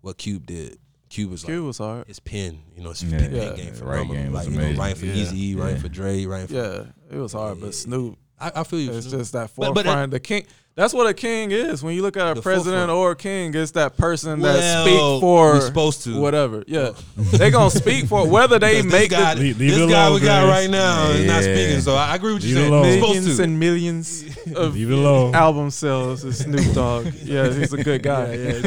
What Cube did. Cube was like was hard. It's pen. You know, it's Yeah. pen, Yeah. pen game Right phenomenal. game was like you know, amazing. writing for Yeah. Eazy, writing Yeah. for Dre, writing for. Yeah, it was hard, but Snoop. I, I feel you. It's Snoop. just that But- but forefront. the king. That's what a king is. When you look at a The president forefront. or a king, it's that person Well, that speak for we supposed to. whatever. Yeah, [laughs] they gonna speak for whether they Because make this guy, the Leave- leave this it guy alone, we got Grace. right now is not Yeah. speaking. So I agree with you Leave it saying. alone. We're millions supposed to. and millions [laughs] of Leave it alone. album sales is Snoop Dogg. [laughs] Yeah, he's a good guy.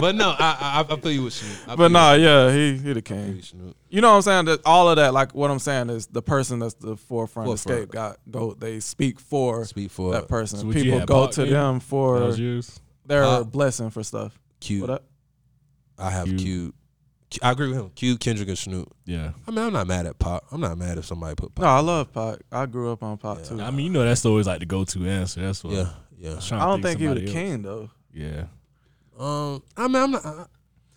but no, I, I I feel you with Snoop. I feel But nah, yeah, he he the Snoop. I feel king. you, Snoop. You know what I'm saying? That all of that, like what I'm saying is the person that's the forefront, the Forefront. scapegoat. Go, they speak for Speak for that person. So People go Pac to then? them for was yours. their Uh, blessing for stuff. Cube. What? I have Cube. Cube. I agree with him. Cube, Kendrick, and Snoop. Yeah. I mean, I'm not mad at Pop. I'm not mad if somebody put Pop. No, I love Pop. I grew up on Pop Yeah. too. I mean, you know, that's always like the go-to answer. That's what. Yeah, I yeah. was I don't think he was the somebody king though. Yeah. Um, I mean, I'm not. I,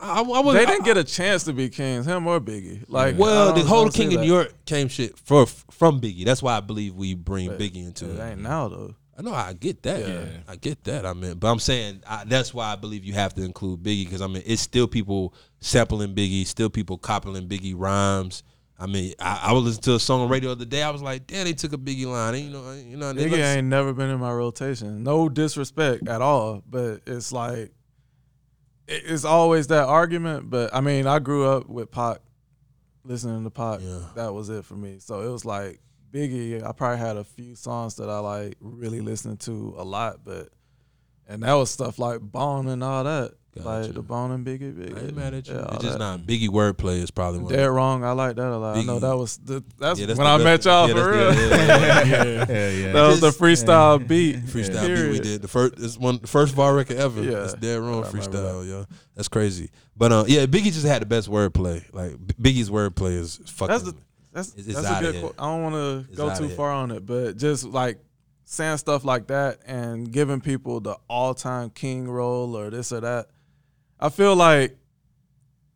I, I wasn't- They didn't I- get a chance to be kings, him or Biggie. Like, Well, the whole King of. New York came shit for from Biggie. That's why I believe we bring But Biggie into It it. ain't now though. I know I get that. Yeah. I get that. I mean, but I'm saying I, that's why I believe you have to include Biggie because I mean it's still people sampling Biggie, still people copying Biggie rhymes. I mean, I, I was listening to a song on radio the other day. I was like, damn, they took a Biggie line. And, you know, you know, they Biggie look- ain't never been in my rotation. No disrespect at all, but it's like it- it's always that argument. But I mean, I grew up with Pac, listening to Pac. Yeah. That was it for me. So it was like Biggie. I probably had a few songs that I like really listened to a lot, but and that was stuff like Bone and all that, Gotcha. like the Bone and Biggie. Biggie. I ain't mad at you. Yeah, all it's just that. not Biggie wordplay is probably one. Dead wrong. I like that a lot. I know that was the, that's, Yeah, that's when the I best- met y'all yeah, for real. yeah, yeah, yeah. Yeah, yeah. that was the Just- freestyle beat. freestyle beat we did. The first it's one the first VAR record ever. Yeah. It's dead wrong I remember freestyle, yo. That's crazy. But uh, yeah, Biggie just had the best wordplay. Like Biggie's wordplay is fucking. That's the- That's It's- it's that's a good. here. Quote. I don't want to It's go too far on it, but just like saying stuff like that and giving people the all-time king role or this or that. I feel like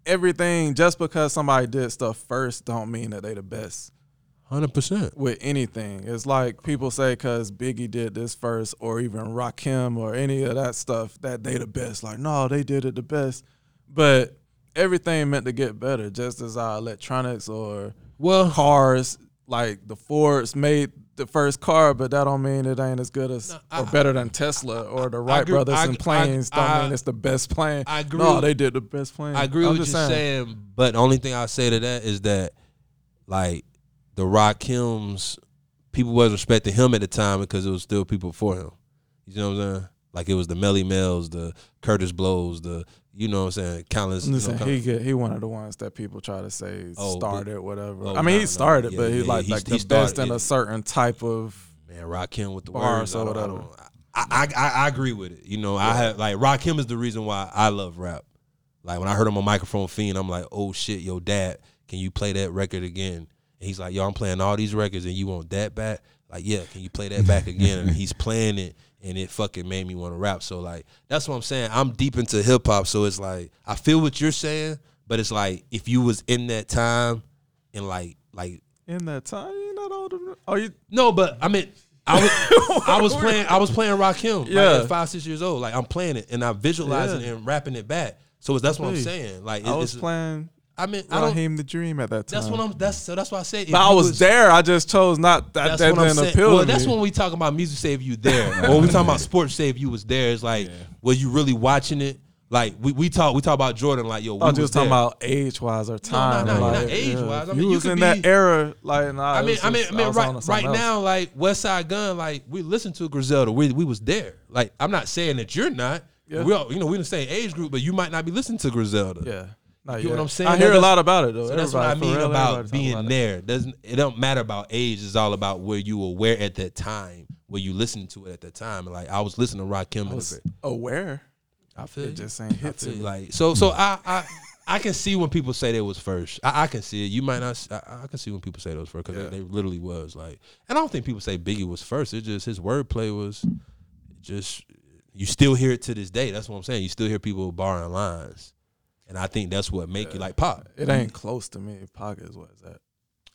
everything just because somebody did stuff first don't mean that they the best hundred percent. with anything. It's like people say because Biggie did this first, or even Rakim or any of that stuff that they the best. Like no, they did it the best, but everything meant to get better. Just as our electronics or Well, cars like the Fords made the first car, but that don't mean it ain't as good as No, or better than Tesla or the Wright agree- brothers I- and planes. I- don't I- mean it's the best plane. I agree. No, they did the best plane. I agree I'm with you just saying. but the only thing I'll say to that is that, like, the Rock Rakims, people was respecting him at the time because it was still people for him. You know what I'm saying? Like it was the Melle Mels, the Kurtis Blows, the you know what I'm saying, countless. I'm you know, he he one of the ones that people try to say Oh, started whatever. oh, I mean, no, he no, started, yeah, but he's yeah, like, he- like he the best started in a certain type of. man, Rakim with the Bars or whatever. I, I, I, agree with it. You know, I have like Rakim is the reason why I love rap. Like when I heard him on Microphone Fiend, I'm like, oh shit, yo, dad, can you play that record again? And he's like, yo, I'm playing all these records and you want that back? Like, yeah, can you play that back again? And he's playing it and it fucking made me want to rap. So like that's what I'm saying. I'm deep into hip hop, so it's like I feel what you're saying, but it's like if you was in that time and like like In that time, you're not old enough. Oh, you no, but I mean, I was I was [laughs] playing I was playing Rakim like, Yeah. at five six years old. Like I'm playing it and I'm visualizing Yeah. it and rapping it back. So that's what I'm saying. Like I it- was it's, playing I mean I don't. Raheem the Dream at that time. That's what I'm. That's so. That's why I say. if But I you was, there. I just chose not that. That's That what I'm didn't saying. appeal Well, to that's me. when we talk about music save you there. [laughs] when we talk about sports save you was there. It's like, were you really watching it? Like we, we talk we talk about Jordan like yo. We I was was just talking about age wise or time. no, like, not age-wise. I mean, you you was could in that era. Like, nah, I mean, was I mean, I mean, right, right else. now, like Westside Gunn, like we listen to Griselda, we we was there. Like I'm not saying that you're not. Yeah. We all, you know, we in the same age group, but you might not be listening to Griselda. Yeah. Not You know what I'm saying? I hear That- a lot about it though. So that's what I mean real, about being about it. there. Doesn't it don't matter about age. It's all about where you were where at that time, where you listened to it at that time. And like I was listening to Rakim. I was aware. I feel It you. just ain't I hit to feel you. me. like so so I I I can see when people say they was first. I, I can see it. You might not. I can see when people say those first because Yeah. they, they literally was like. And I don't think people say Biggie was first. It's just his wordplay was just. You still hear it to this day. That's what I'm saying. You still hear people borrowing lines, and I think that's what make you like pop. It ain't close to me. Pocket is what is that?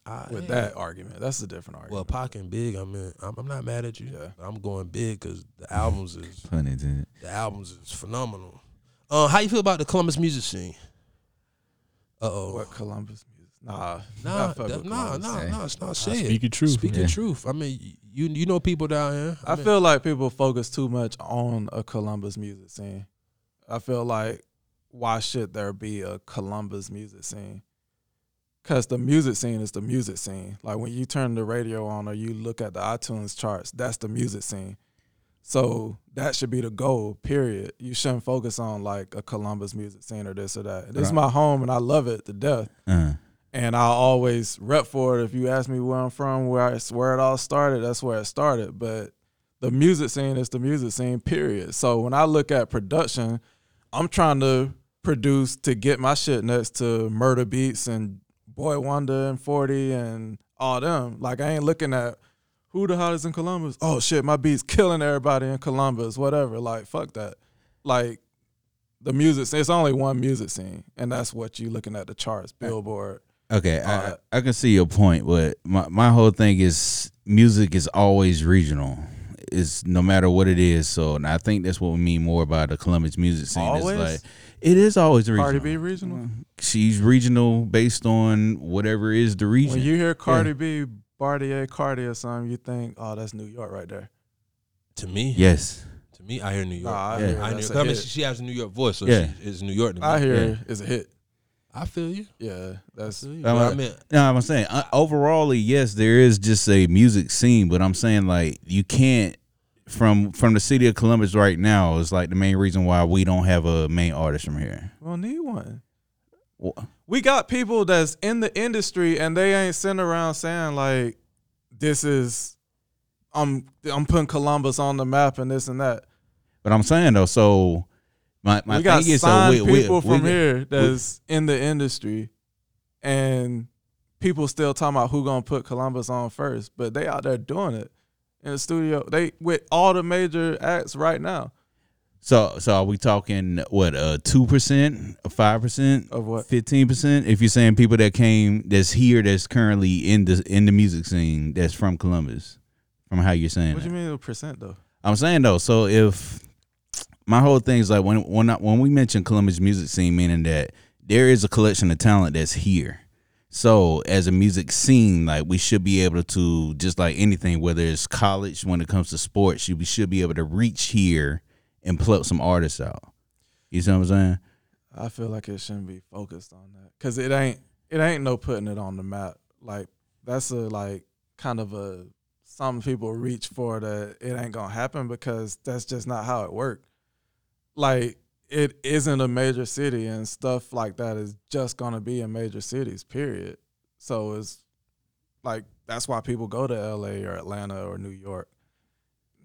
I, With that argument, that's a different argument. Well, argument. Pac and Big, I mean, I'm, I'm not mad at you. Yeah. I'm going big because the albums is [laughs] Pun intended. the albums is phenomenal. Uh, how you feel about the Columbus music scene? Uh oh. what Columbus music? Nah, Nah, I that- nah, nah, Hey. nah. It's not I say speak your truth. Speak man. your Yeah. truth. I mean, you you know people down here. I mean, feel like people focus too much on a Columbus music scene. I feel like why should there be a Columbus music scene? Cause the music scene is the music scene. Like when you turn the radio on or you look at the iTunes charts, that's the music scene. So that should be the goal. Period. You shouldn't focus on like a Columbus music scene or this or that. This is my home and I love it to death Uh, and I always rep for it. If you ask me where I'm from, where it's where it all started, that's where it started. But the music scene is the music scene, period. So when I look at production, I'm trying to produce to get my shit next to Murda Beatz and Boi-1da and 40 and all them. Like I ain't looking at who the hottest in Columbus. Oh shit, my beats killing everybody in Columbus, whatever. Like fuck that. Like the music scene, it's only one music scene, and that's what you looking at the charts, Billboard. okay, I, I can see your point, but my my whole thing is music is always regional. It's no matter what it is. So, and I think that's what we mean more by the Columbus music scene. Always? It's like it is always regional. Cardi B regional. She's regional based on whatever is the region. When you hear Cardi B, Bartier, Cardi or something, you think, oh, that's New York right there. to me, yes. to me, I hear New York. Nah, I Yeah. hear I, hear, that's 'cause a I mean, she, she has a New York voice, so Yeah. she, it's New York to me. I hear Yeah. it's a hit. I feel you. Yeah, that's I you. I'm I mean, No, I'm saying uh, overall, yes, there is just a music scene, but I'm saying like you can't from from the city of Columbus right now is like the main reason why we don't have a main artist from here. we don't need one. Wha- We got people that's in the industry and they ain't sitting around saying like, this is, I'm I'm putting Columbus on the map and this and that. But I'm saying though, so my my we got thing is, so signed we, we- people we from got- here that's in the industry, and people still talking about who gonna put Columbus on first, but they out there doing it in the studio. They with all the major acts right now. So so are we talking what uh two percent, five percent, Of what? fifteen percent? If you're saying people that came that's here that's currently in the in the music scene that's from Columbus, from how you're saying What that. you mean with percent though? I'm saying though, so if my whole thing is like when when I, when we mention Columbus music scene, meaning that there is a collection of talent that's here. So as a music scene, like we should be able to just like anything, whether it's college when it comes to sports, you we should be able to reach here and pluck some artists out. You see what I'm saying? I feel like it shouldn't be focused on that because it ain't it ain't no putting it on the map. Like that's a like kind of a some people reach for that it ain't gonna happen because that's just not how it worked. Like it isn't a major city and stuff like that is just gonna be in major cities. Period. So it's like that's why people go to L.A. or Atlanta or New York.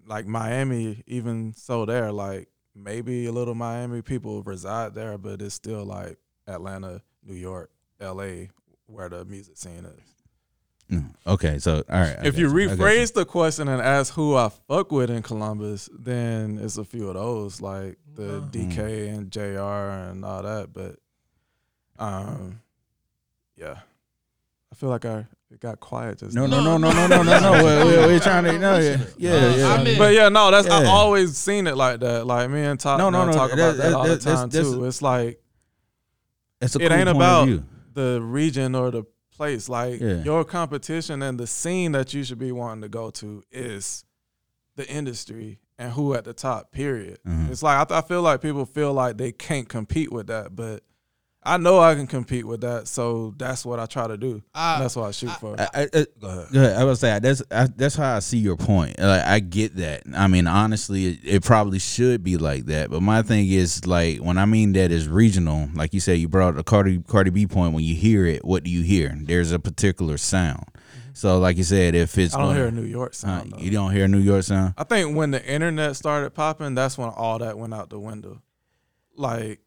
Like Miami, even so, there like maybe a little Miami people reside there, but it's still like Atlanta, New York, L.A. where the music scene is. Mm, Okay, so all right. I if you I got rephrase the question and ask who I fuck with in Columbus, then it's a few of those like the Mhm. DK and JR and all that. But um, yeah, I feel like I it got quiet just no, now. no, no, no, no, no, no, no. [laughs] We're, we're, we're trying to no, yeah, [laughs] yeah, yeah. I mean- But yeah, no, that's I Yeah. always seen it like that. Like me and Top No, no, no, talk that- about that, that- all the that- that's- time that's- too. It's like It's a it cool ain't about the region or the place. Like Yeah. your competition and the scene that you should be wanting to go to is the industry and who at the top. Period. Mhm. It's like I, th- I feel like people feel like they can't compete with that, but I know I can compete with that. So that's what I try to do. I- that's what I shoot for. I, I, I, Go ahead. Go ahead. I was say that's I, that's how I see your point. Like I get that. I mean, honestly, it, it probably should be like that. But my thing is like when I mean that is regional. Like you said, you brought the Cardi Cardi B point. When you hear it, what do you hear? There's a particular sound. So, like you said, if it's I don't gonna- hear a New York uh, sound. though. you don't hear a New York sound. I think when the internet started popping, that's when all that went out the window. Like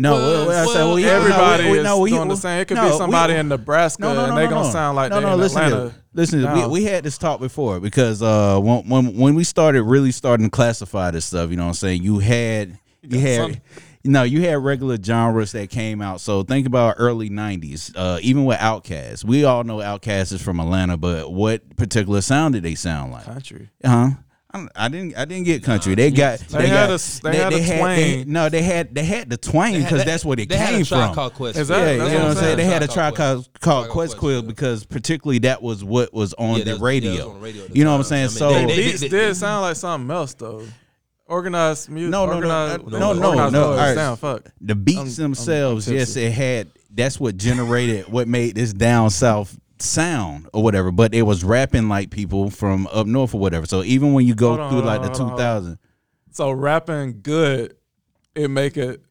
No, Well, well, I said, well, yeah, Everybody no, we, is no, we, doing the same. It could no, be somebody in Nebraska no, no, no, and they no, gonna sound like no, no. in listen, Atlanta. to, listen. to- we, we had this talk before because uh, when, when when we started really starting to classify this stuff, you know, what I'm saying you had you had. something. No, you had regular genres that came out. So think about early '90s. Uh, even with Outkast, we all know Outkast is from Atlanta, but what particular sound did they sound like? country. Huh? I'm- I didn't. I didn't get country. They got. They got, had a- they had a they twang. no, they had. They had the twang because that's where it they had came a from. Called Quest. Is Yeah, that- you know what I'm what I'm saying. They had a Tribe track Called called, called Quest Quest, Quill yeah. because particularly that was what was on Yeah, the that's- yeah, was radio. on the radio the You know what I'm saying? I mean, so they- they- Beats they- did sound like something else though. Organized music. No, no, no, organized, no, no, no, organized no, alright. Sound fuck. the beats I'm- I'm- themselves, I'm yes, it had. That's what generated what made this down south sound or whatever. But it was rapping like people from up north or whatever. So even when you go Hold on, through hold like the hold on, hold 2000, So rapping good, it make it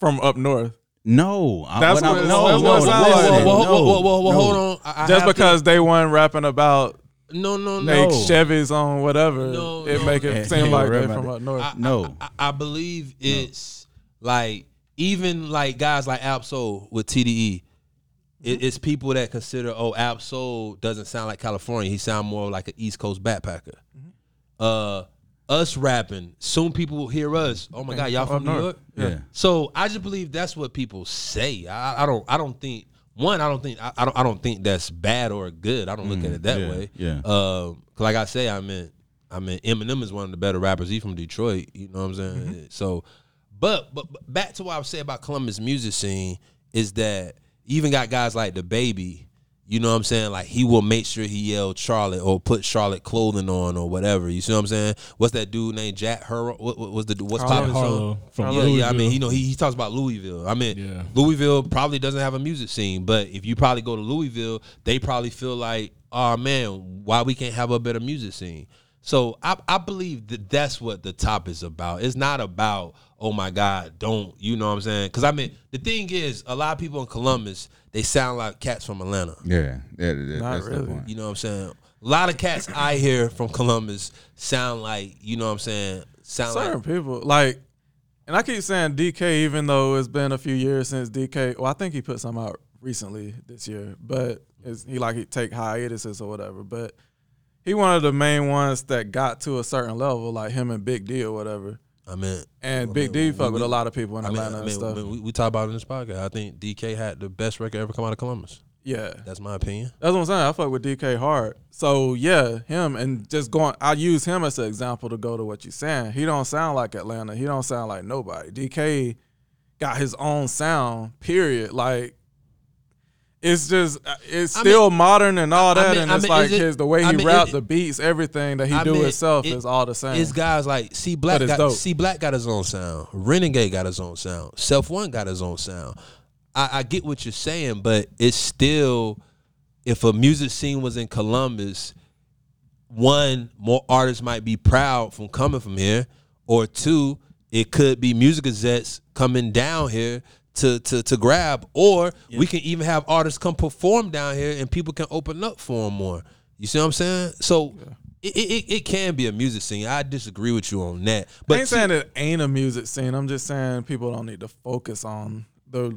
from up north. no, That's I- what no, that's no, hold on. I, I Just have to- because they weren't rapping about no, no, they no. Chevys on whatever, No, it no. make Yeah, it seem yeah, like they about from up north. I, No. I, I, I believe it's like even like guys like Ab-Soul with TDE. It, it's people that consider oh Ab-Soul doesn't sound like California. He sound more like an East Coast backpacker. Uh, us rapping. Soon people will hear us. Oh my God, y'all from New. York? Yeah. So I just believe that's what people say. I, I don't. I don't think one. I don't think. I, I don't. I don't think that's bad or good. I don't look at it that yeah, way. yeah. Um, 'cause like I say, I mean, I mean, Eminem is one of the better rappers. He from Detroit. You know what I'm saying? So, but, but but back to what I was saying about Columbus music scene is that you even got guys like DaBaby. You know what I'm saying? Like he will make sure he yelled Charlotte or put Charlotte clothing on or whatever. You see what I'm saying? What's that dude named Jack Hur? What, what was the what's Harlow. song? from yeah, yeah. I mean, you know, he, he talks about Louisville. I mean, Yeah. Louisville probably doesn't have a music scene, but if you probably go to Louisville, they probably feel like, oh man, why we can't have a better music scene? So I, I believe that that's what the top is about. It's not about, oh my God, don't, you know what I'm saying? Because I mean, the thing is, a lot of people in Columbus, they sound like cats from Atlanta. Yeah, yeah, that- Not that's the really. point. You know what I'm saying? A lot of cats I hear from Columbus sound like, you know what I'm saying? Sound like Certain like, people like, and I keep saying DK, even though it's been a few years since DK. Well, I think he put some out recently this year, but it's, he like he take hiatuses or whatever. But he one of the main ones that got to a certain level, like him and Big D or whatever. I mean, And I Big mean, D fuck with a lot of people in I mean, Atlanta I and mean, stuff. we, we talk about it in this podcast. I think DK had the best record ever come out of Columbus. yeah, That's my opinion. That's what I'm saying. I fuck with DK hard. So yeah, him and just going. I use him as an example to go to what you're saying. He don't sound like Atlanta. He don't sound like nobody. DK got his own sound. Period. Like it's just uh, it's I still modern and all I that, mean- and I it's mean, like it- his the way I he mean, rap the beats, everything that he I do mean, himself it- is all the same. It's guys like C Black. Got. C Black got his own sound. Renegade got his own sound. Self One got his own sound. I, I get what you're saying, but it's still if a music scene was in Columbus, one more artists might be proud from coming from here, or two, it could be music gazettes coming down here to to to grab, or we can even have artists come perform down here and people can open up for them more. You see what I'm saying? So. It, it, it can be a music scene. I disagree with you on that. I But ain't saying it ain't a music scene. I'm just saying people don't need to focus on the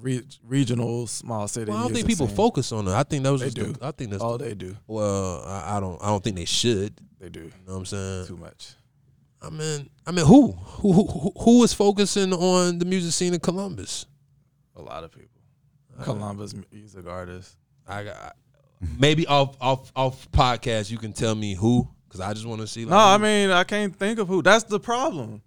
re- regional small city. well, I don't think people scene. focus on it. I think that was They do. the- I think that's Oh, they do. well. I, I don't. I don't think they should. They do You know what I'm saying? too much. I mean, I mean, who who who, who is focusing on the music scene in Columbus? A lot of people. Columbus music artists. I got maybe off off off podcast. You can tell me who, because I just want to see. Like, No, I mean I can't think of who. That's the problem.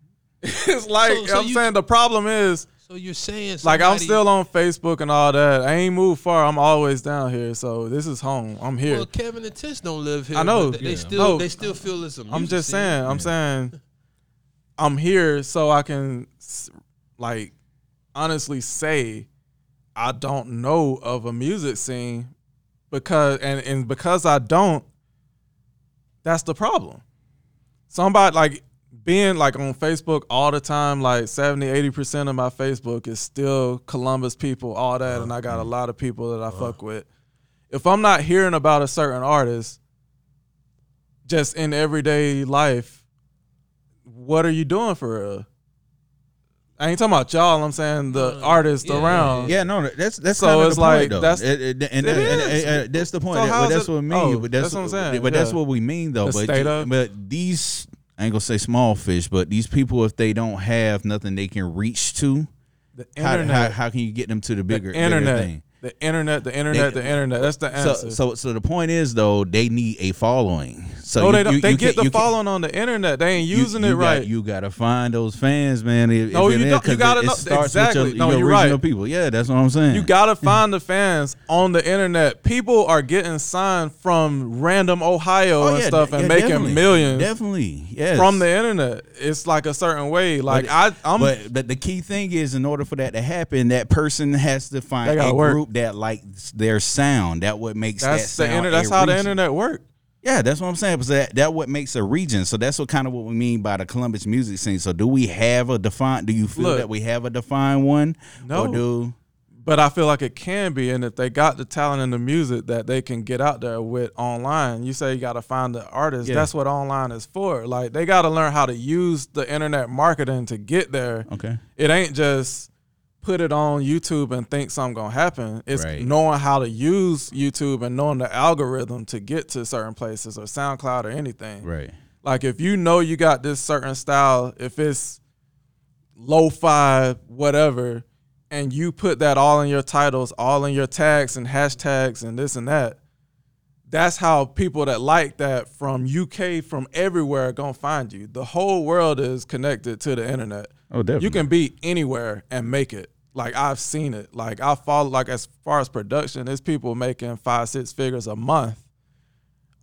[laughs] it's like So- so I'm you- saying the problem is so you're saying like I'm still on Facebook and all that. I ain't moved far. I'm always down here, so this is home. I'm here. Well, Kevin and Tish don't live here. I know. but They, they still No. they still feel it's a music I'm just scene. saying. I'm saying I'm here so I can like honestly say I don't know of a music scene because and and because I don't that's the problem. Somebody like being like on Facebook all the time like 70 80% of my Facebook is still Columbus people all that and I got a lot of people that I fuck with. If I'm not hearing about a certain artist just in everyday life, what are you doing for real? I ain't talking about y'all. I'm saying the Uh, artists yeah, around. Yeah, no, that's that's So kind of it's the point, like, though. that's- It- it- and, it and- is. and- and that's the point. So That- but that's it- what I mean. oh, but that's, that's what I'm saying, But that's what we mean, though. The but state of- but these I ain't gonna say small fish, but these people, if they don't have nothing they can reach to, The how, internet. how, how can you get them to the bigger, the bigger internet. thing? The internet. The internet. They- the internet. That's the answer. So, so, so the point is though, they need a following. So no, you- they don't. you- they you get the following on the internet. They ain't using you it got- right. you gotta find those fans, man. If, No, if you don't- you gotta it, know- it exactly. your, No, your you're right. people. Yeah, that's what I'm saying. You gotta find the fans on the internet. People are getting signed from random Ohio Oh, and yeah, stuff and yeah, making definitely. millions definitely yes. from the internet. It's like a certain way. Like But- I, I'm. but but the key thing is, in order for that to happen, that person has to find a work. group that likes their sound. That what makes that's that the sound. That's how the internet works. Yeah, that's what I'm saying. But that that what makes a region. So that's what kind of what we mean by the Columbus music scene. So do we have a defined? Do you feel Look. that we have a defined one? No. Or do But I feel like it can be, and if they got the talent and the music that they can get out there with online, you say you got to find the artist. Yeah. That's what online is for. Like they got to learn how to use the internet marketing to get there. okay? It ain't just put it on YouTube and think something gonna happen. It's Right. knowing how to use YouTube and knowing the algorithm to get to certain places or SoundCloud or anything. Right. Like if you know you got this certain style, if it's lo-fi, whatever, and you put that all in your titles, all in your tags and hashtags and this and that, that's how people that like that from UK, from everywhere, are gonna find you. The whole world is connected to the internet. Oh, definitely. You can be anywhere and make it. Like I've seen it. Like I follow. Like as far as production, there's people making five, six figures a month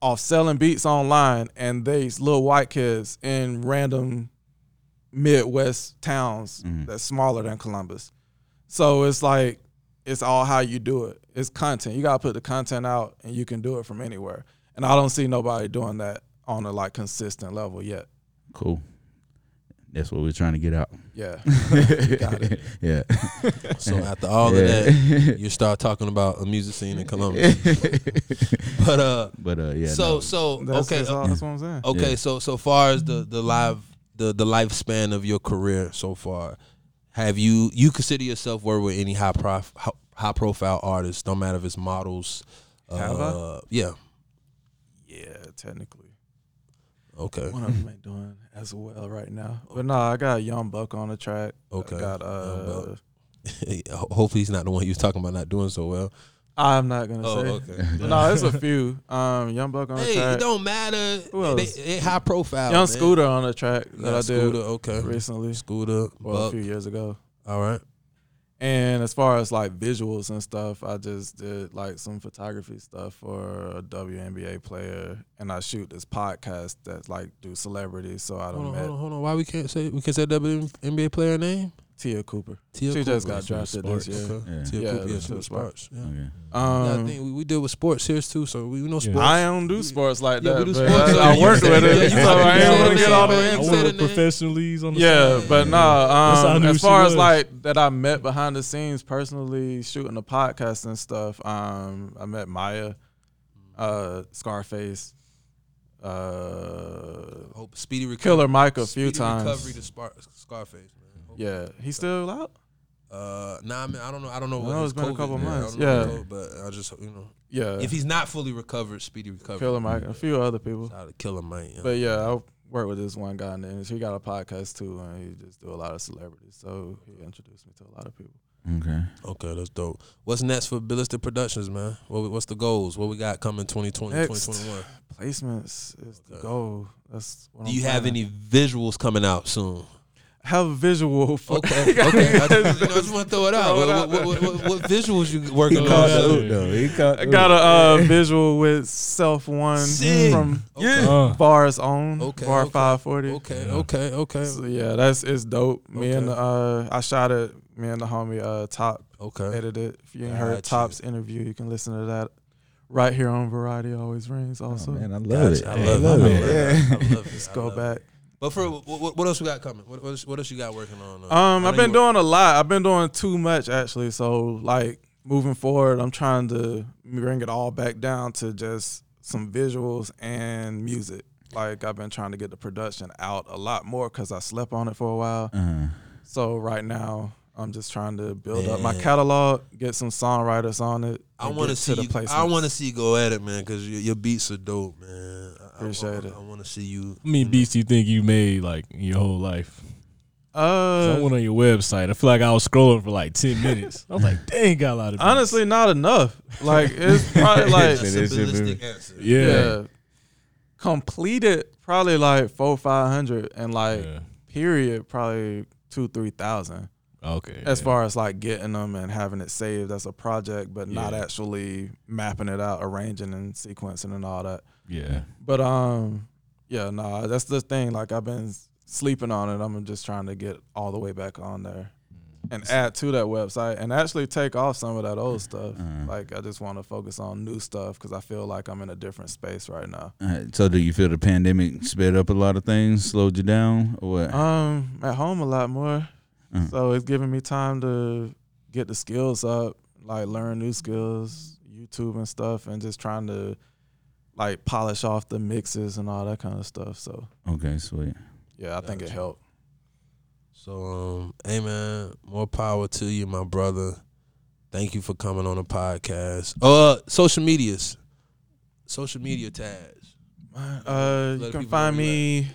off selling beats online, and these little white kids in random Midwest towns mm-hmm. that's smaller than Columbus. So it's like it's all how you do it. It's content. You gotta put the content out, and you can do it from anywhere. And I don't see nobody doing that on a like consistent level yet. Cool. That's what we're trying to get out. Yeah, [laughs] Got it. [laughs] yeah. So [laughs] after all of that, you start talking about a music scene in Columbus. but uh, But uh, yeah. so no. so that's, okay, that's, all, uh, that's what I'm saying. okay. Yeah. So so far as the the live the the lifespan of your career so far, have you you consider yourself work with any high prof high profile artists? Don't matter if it's models. Have I? uh, Yeah. Yeah, technically. Okay. One of them ain't doing as well right now. But no, I got Young Buck on the track. Okay. I got uh Buck. [laughs] Hopefully he's not the one you was talking about not doing so well. I'm not gonna Oh, say. okay. [laughs] No, it's a few. Um Young Buck on the track. Hey, it don't matter. Who They, else? they high profile. Young man. Scooter on the track that Yeah, I Scooter. did Okay. recently. Scooter. Well, a few years ago. All right. And as far as like visuals and stuff, I just did like some photography stuff for a WNBA player, and I shoot this podcast that like do celebrities. So I don't Hold on, met hold on, hold on. Why we can't say we can say WNBA player name? Te'a Cooper. Te'a She just Cooper. got drafted this Sparks, year. Okay. Yeah. Te'a Yeah, Cooper. Yeah, to she the was Sparks. Sparks. Yeah. Okay. Um, yeah, I think we, we deal with sports here too, so we know Yeah. sports. I don't do sports like Yeah, that. we do sports. I, I work with Yeah, it, you so I you ain't want to get all the man. I You into work the with name. professional leagues on the Yeah, side. but no. That's Um, as far as like that, I met behind the scenes personally shooting the podcast and stuff. Um, I met Maya, uh, Scarface, uh, Hope speedy recovery. Killer Mike a few times. Recovery to Spar- Scarface, man. Hope- Yeah, he's still out. Uh, nah, I, mean, I don't know. I don't know I what know his it's been a couple is. Months. don't know Yeah. the but I just you know Yeah, if he's not fully recovered, speedy recovery. Killer Mike, a few other people. Shout out to Killer Mike. Yeah. But yeah, I work with this one guy, and then he got a podcast too, and he just do a lot of celebrities. So he introduced me to a lot of people. Okay. Okay, that's dope. What's next for Ballistic Productions, man? What, what's the goals? What we got coming 2020, Next. 2021? Placements is the goal. That's what Do I'm you have any visuals coming out soon? Have a visual for Okay, [laughs] okay. I just, you know, I just want to throw it out. What, out what, what, what, what visuals you working He on? caught So- though. He caught I got a uh, visual with Self One Sick. from Okay. Uh, Bar's own Okay, Bar okay. 540. Okay, Yeah. okay, okay, So yeah, that's it's dope. Me and Okay. uh, I shot it. Me and the homie uh, Top okay. edited. If you ain't Got heard you. Top's interview, you can listen to that right here on Variety Always Rings. Also, Oh, man, I love Gotcha. it. I Hey, love, love it. it. I love it. I love it. just I go back. it. Back. But for what, what, what else we got coming? What, what, else, what else you got working on? Uh, Um, I I've been you were- doing a lot. I've been doing too much actually. So like moving forward, I'm trying to bring it all back down to just some visuals and music. Like I've been trying to get the production out a lot more because I slept on it for a while. Uh-huh. So right now, I'm just trying to build up my catalog, get some songwriters on it. I want to see. the You, I want to see you go at it, man, because your, your beats are dope, man. I- I, I, it. I want to see you. How many beats do you think you made like in your whole life? 'Cause I Uh, went on your website. I feel like I was scrolling for like ten minutes. I was like, [laughs] dang, got a lot of beats. honestly, not enough. Like it's [laughs] probably like That's a it is. ballistic answer. yeah. yeah, completed probably like four five hundred and like Yeah. period probably two three thousand. Okay. As yeah. far as like getting them and having it saved as a project, but not actually mapping it out, arranging and sequencing and all that. Yeah. But um, yeah, no, that's the thing. Like I've been sleeping on it. I'm just trying to get all the way back on there and add to that website and actually take off some of that old stuff. Uh, Like I just want to focus on new stuff because I feel like I'm in a different space right now. uh, so do you feel the pandemic sped up a lot of things, slowed you down, or what? Um, at home a lot more, Uh, so it's giving me time to get the skills up, like learn new skills, YouTube and stuff, and just trying to like polish off the mixes and all that kind of stuff. So okay, sweet. yeah, I think it helped. So, um, hey man, more power to you, my brother. Thank you for coming on the podcast. Uh, social medias, social media tags. Uh, you can find know you me.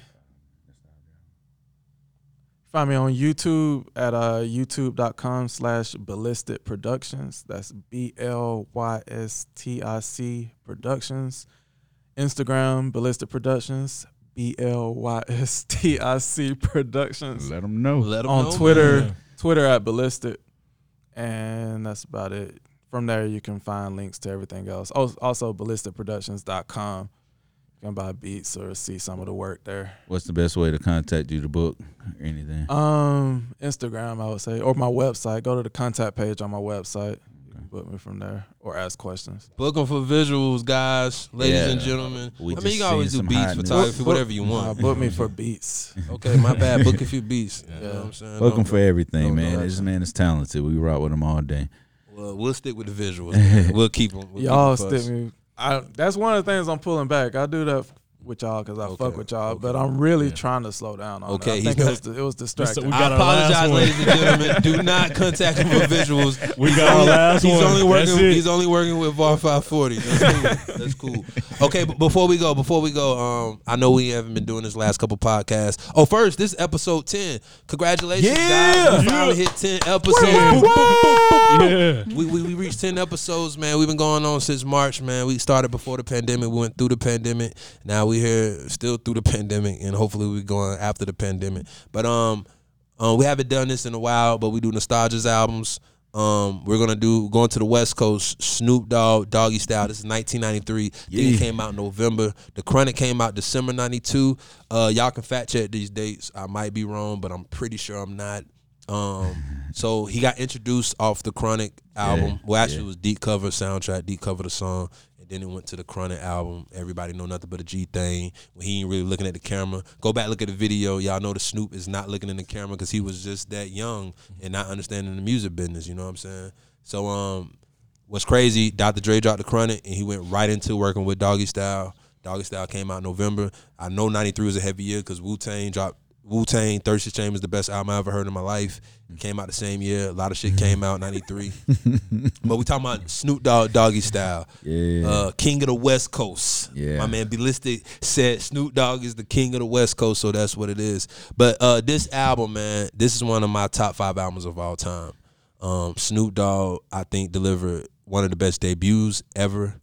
Find me on YouTube at uh, youtube.com slash ballistic productions. That's B L Y S T I C productions. Instagram ballistic productions. B L Y S T I C [laughs] productions. Let them know. Let 'em On know, Twitter. man. Twitter at ballistic. And that's about it. From there, you can find links to everything else. Al- Also, ballisticproductions.com. You can buy beats or see some of the work there. What's the best way to contact you to book or anything? Um, Instagram, I would say, or my website. Go to the contact page on my website. You book me from there or ask questions. Booking for visuals, guys, ladies Yeah. and gentlemen. We I mean, you can always do seen beats, photography, Book- whatever you want. Nah, want. book me [laughs] for beats. Okay, my bad. Book a few beats. You know Yeah. what I'm saying? Welcome Don't- for everything, no man. direction. This man is talented. We rock with him all day. Well, we'll stick with the visuals. [laughs] man. We'll keep them. We'll y'all keep 'em stick me. I, that's one of the things I'm pulling back. I do that with y'all because I Okay, fuck with y'all, okay. but I'm really Yeah. trying to slow down on Okay, it. I he's think it was, it was distracting. we I got our apologize, ladies and gentlemen. [laughs] Do not contact him for visuals. We got our last he's one. Only working, he's only working with VAR 540. That's cool. That's cool. Okay, but before we go, before we go, um, I know we haven't been doing this last couple podcasts. Oh, first, this is episode 10. Congratulations, Yeah. guys. We finally Yeah. hit 10 episodes. yeah. We, we 10 episodes, man. We've been going on since March, man. We started before the pandemic. We went through the pandemic. Now we here still through the [laughs] pandemic, and hopefully we're going after the pandemic. But um, um, we haven't done this in a while, but we do nostalgia's albums. Um, we're gonna do going to the West Coast. Snoop Dogg, Doggy Style. This is 1993. I Yeah. it came out in November. The Chronic came out December 92. Uh, y'all can fact check these dates. I might be wrong, but I'm pretty sure I'm not. Um, so he got introduced off the Chronic album. Yeah, well, actually, yeah. it was Deep Cover soundtrack, Deep Cover the song, and then it went to the Chronic album. Everybody know nothing but a G thing. When he ain't really looking at the camera. Go back look at the video. Y'all know the Snoop is not looking in the camera because he was just that young and not understanding the music business. You know what I'm saying? So um, what's crazy? Dr. Dre dropped the Chronic and he went right into working with Doggy Style. Doggy Style came out in November. I know '93 was a heavy year because Wu Tang dropped. Wu Tang, Thirsty Shame is the best album I ever heard in my life. Came out the same year. A lot of shit came out '93. [laughs] but we talking about Snoop Dogg, Doggy Style, Yeah. uh, King of the West Coast. Yeah. my man Ballistic said Snoop Dogg is the King of the West Coast, so that's what it is. But uh, this album, man, this is one of my top five albums of all time. Um, Snoop Dogg, I think, delivered one of the best debuts ever.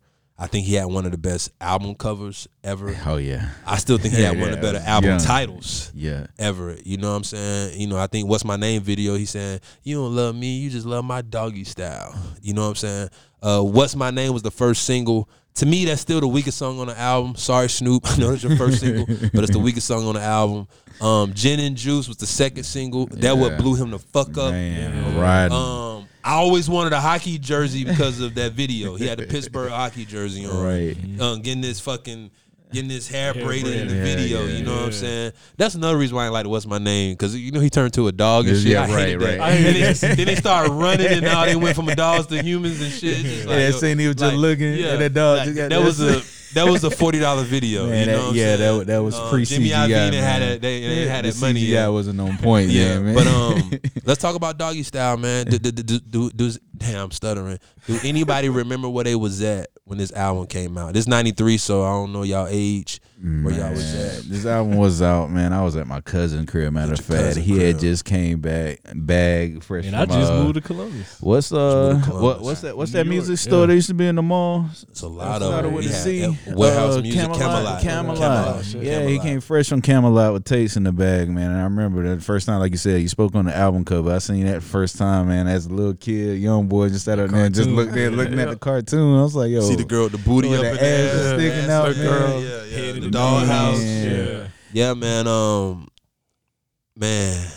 I think he had one of the best album covers ever. oh yeah. I still think he had one of the better album young. titles Yeah. ever. You know what I'm saying? You know, I think what's my name video, he's saying, You don't love me, you just love my doggy style. You know what I'm saying? Uh What's My Name was the first single. To me, that's still the weakest song on the album. Sorry, Snoop. [laughs] I know it's your first single, but it's the weakest song on the album. Um, Gin and Juice was the second single. That what blew him the fuck up. Man, riding. Um, I always wanted a hockey jersey because of that video. He had the Pittsburgh hockey jersey on. Right. Um, getting this fucking getting his hair Hair braided in the. Yeah, video. yeah, you know what I'm saying? That's another reason why I like what's my name because you know he turned to a dog and shit. Yeah, I hated right, that. right. Then, they, then they started running and now they went from dogs to humans and shit. It's just like, Yeah, yo, scene he was just like, looking, at that dog like, just got that was a this- that was a forty dollar video. Man, you know that- what I'm yeah, saying? that that was Um, pre Jimmy CGI. Iovine had it. They, they had the that money. Yeah. wasn't on point. Yeah, man. but um, [laughs] let's talk about doggy style, man. Do, do, do, do, do, damn, I'm stuttering. Do anybody remember where they was at when this album came out? This '93, so I don't know y'all age. Where y'all was at? This album was out, man. I was at my cousin crib. Matter At of your fact, cousin he crib. had just came back, bag fresh. And I from, just uh, moved to Columbus. What's uh, moved to what, Columbus. what's that? What's New that York, music yeah. store that used to be in the mall? It's a lot That's of not them. what We to had see. Wherehouse Uh, music, Camelot, Camelot. Camelot. shit. Yeah, he Camelot. came fresh from Camelot with tapes in the bag, man. And I remember that first time, like you said, you spoke on the album cover. I seen that first time, man. As a little kid, young boy, just sat up there and just Cartoon. looked there, looking at the [laughs] cartoon. I was like, yo, See the girl with the booty with up the in the ass ass, sticking ass out, look man. girl. Yeah, yeah. Head in The the dollhouse. Yeah. Yeah, man. Um, man,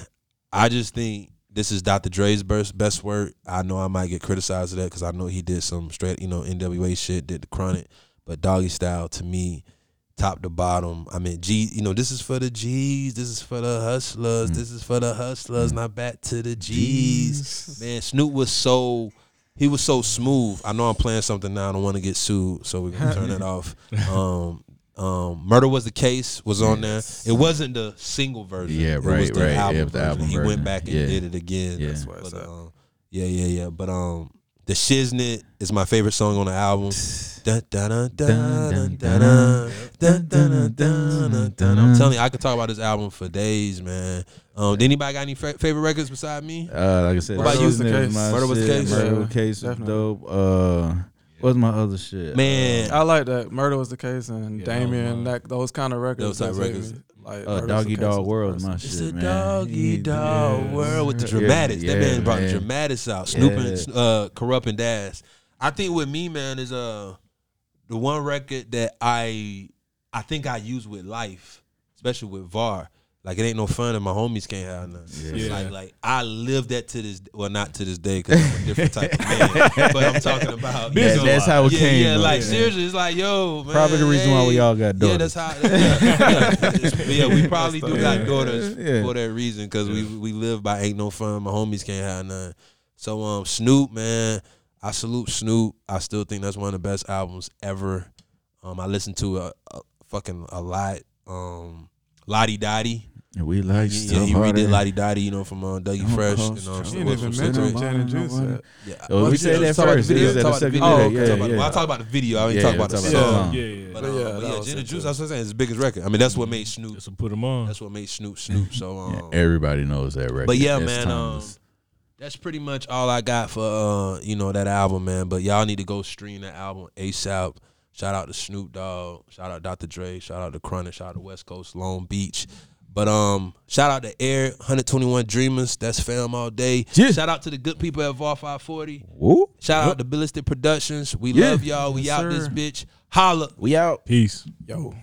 I just think this is Dr. Dre's best best work. I know I might get criticized of that because I know he did some straight, you know, NWA shit, did the Chronic, but Doggy Style to me, top to bottom. I mean, G, you know, this is for the G's, this is for the hustlers, Mm. this is for the hustlers. Not back to the G's. Man, Snoop was so. He was so smooth. I know I'm playing something now. I don't want to get sued, so we're gonna turn it [laughs] off. Um, um, Murder was the case was on there. It wasn't the single version. Yeah, It right, was the right. Album Yeah, the version. album he went back and Yeah. did it again. Yeah. That's where But, um, yeah, yeah, yeah. But um, the Shiznit is my favorite song on the album. I'm telling you, I could talk about this album for days, man. Um, did anybody got any fa- favorite records beside me? Uh, like I said, what about you? Was the case. Murder was the case. Murder was the case. Definitely. Dope. Uh, What's my other shit? Man, uh, I like that. Murder was the case and yeah, Damien, that those kind of records. Those type records me, Like Uh, Murder Was the Doggy Dogg World, the my best. It's shit, a man. doggy He- dog yeah. world with the Yeah, dramatics. that man yeah, brought the man. dramatics out. Snoop Yeah. and uh, Kurupt and Daz. I think with me, man, is uh the one record that I I think I use with life, especially with VAR. Like it ain't no fun if my homies can't have none. Yeah. Like like I live that to this well not to this day because I'm a different type of man. but I'm talking about That- know, that's how it yeah, came, Yeah, though. like Yeah. seriously, it's like yo, man, Probably the reason why we all got Yeah, daughters. that's how. Yeah, yeah. But yeah, we probably do got daughters Yeah. for that reason because we we live by ain't no fun. My homies can't have none. So um, Snoop, man, I salute Snoop. I still think that's one of the best albums ever. Um, I listen to a, a fucking a lot. Um, Lodi Dodi. And we like Yeah, stuff he harder. redid Lodi Dodi, you know, from uh, Dougie Oh, Fresh. oh, And, um. You What's didn't even mention Gin and Juice. Yeah. Oh, we said that talk about the first. video. We said Talk the about the second video. video. Oh, Yeah, yeah. Well, I talk about the video. I ain't Yeah, talk about the talk about the song. song. Yeah, yeah. But, But um, yeah, but that yeah, was Gin it and Juice. That's what I'm saying. It's the biggest record. I mean, that's what made Snoop. That's what put him on. That's what made Snoop Snoop. So, um, everybody knows that record. but yeah, man. Um, that's pretty much all I got for uh, you know, that album, man. But y'all need to go stream that album ASAP. Shout out to Snoop Dogg. Shout out Dr. Dre. Shout out to Chronic. Shout out to West Coast Long Beach. But um, shout out to Air 121 Dreamers. That's fam all day. Yeah. Shout out to the good people at VAR 540. Woo. Shout out to Ballistic Productions. We Yeah. love y'all. We Yes, out this bitch. Holla. We out. Peace. Yo.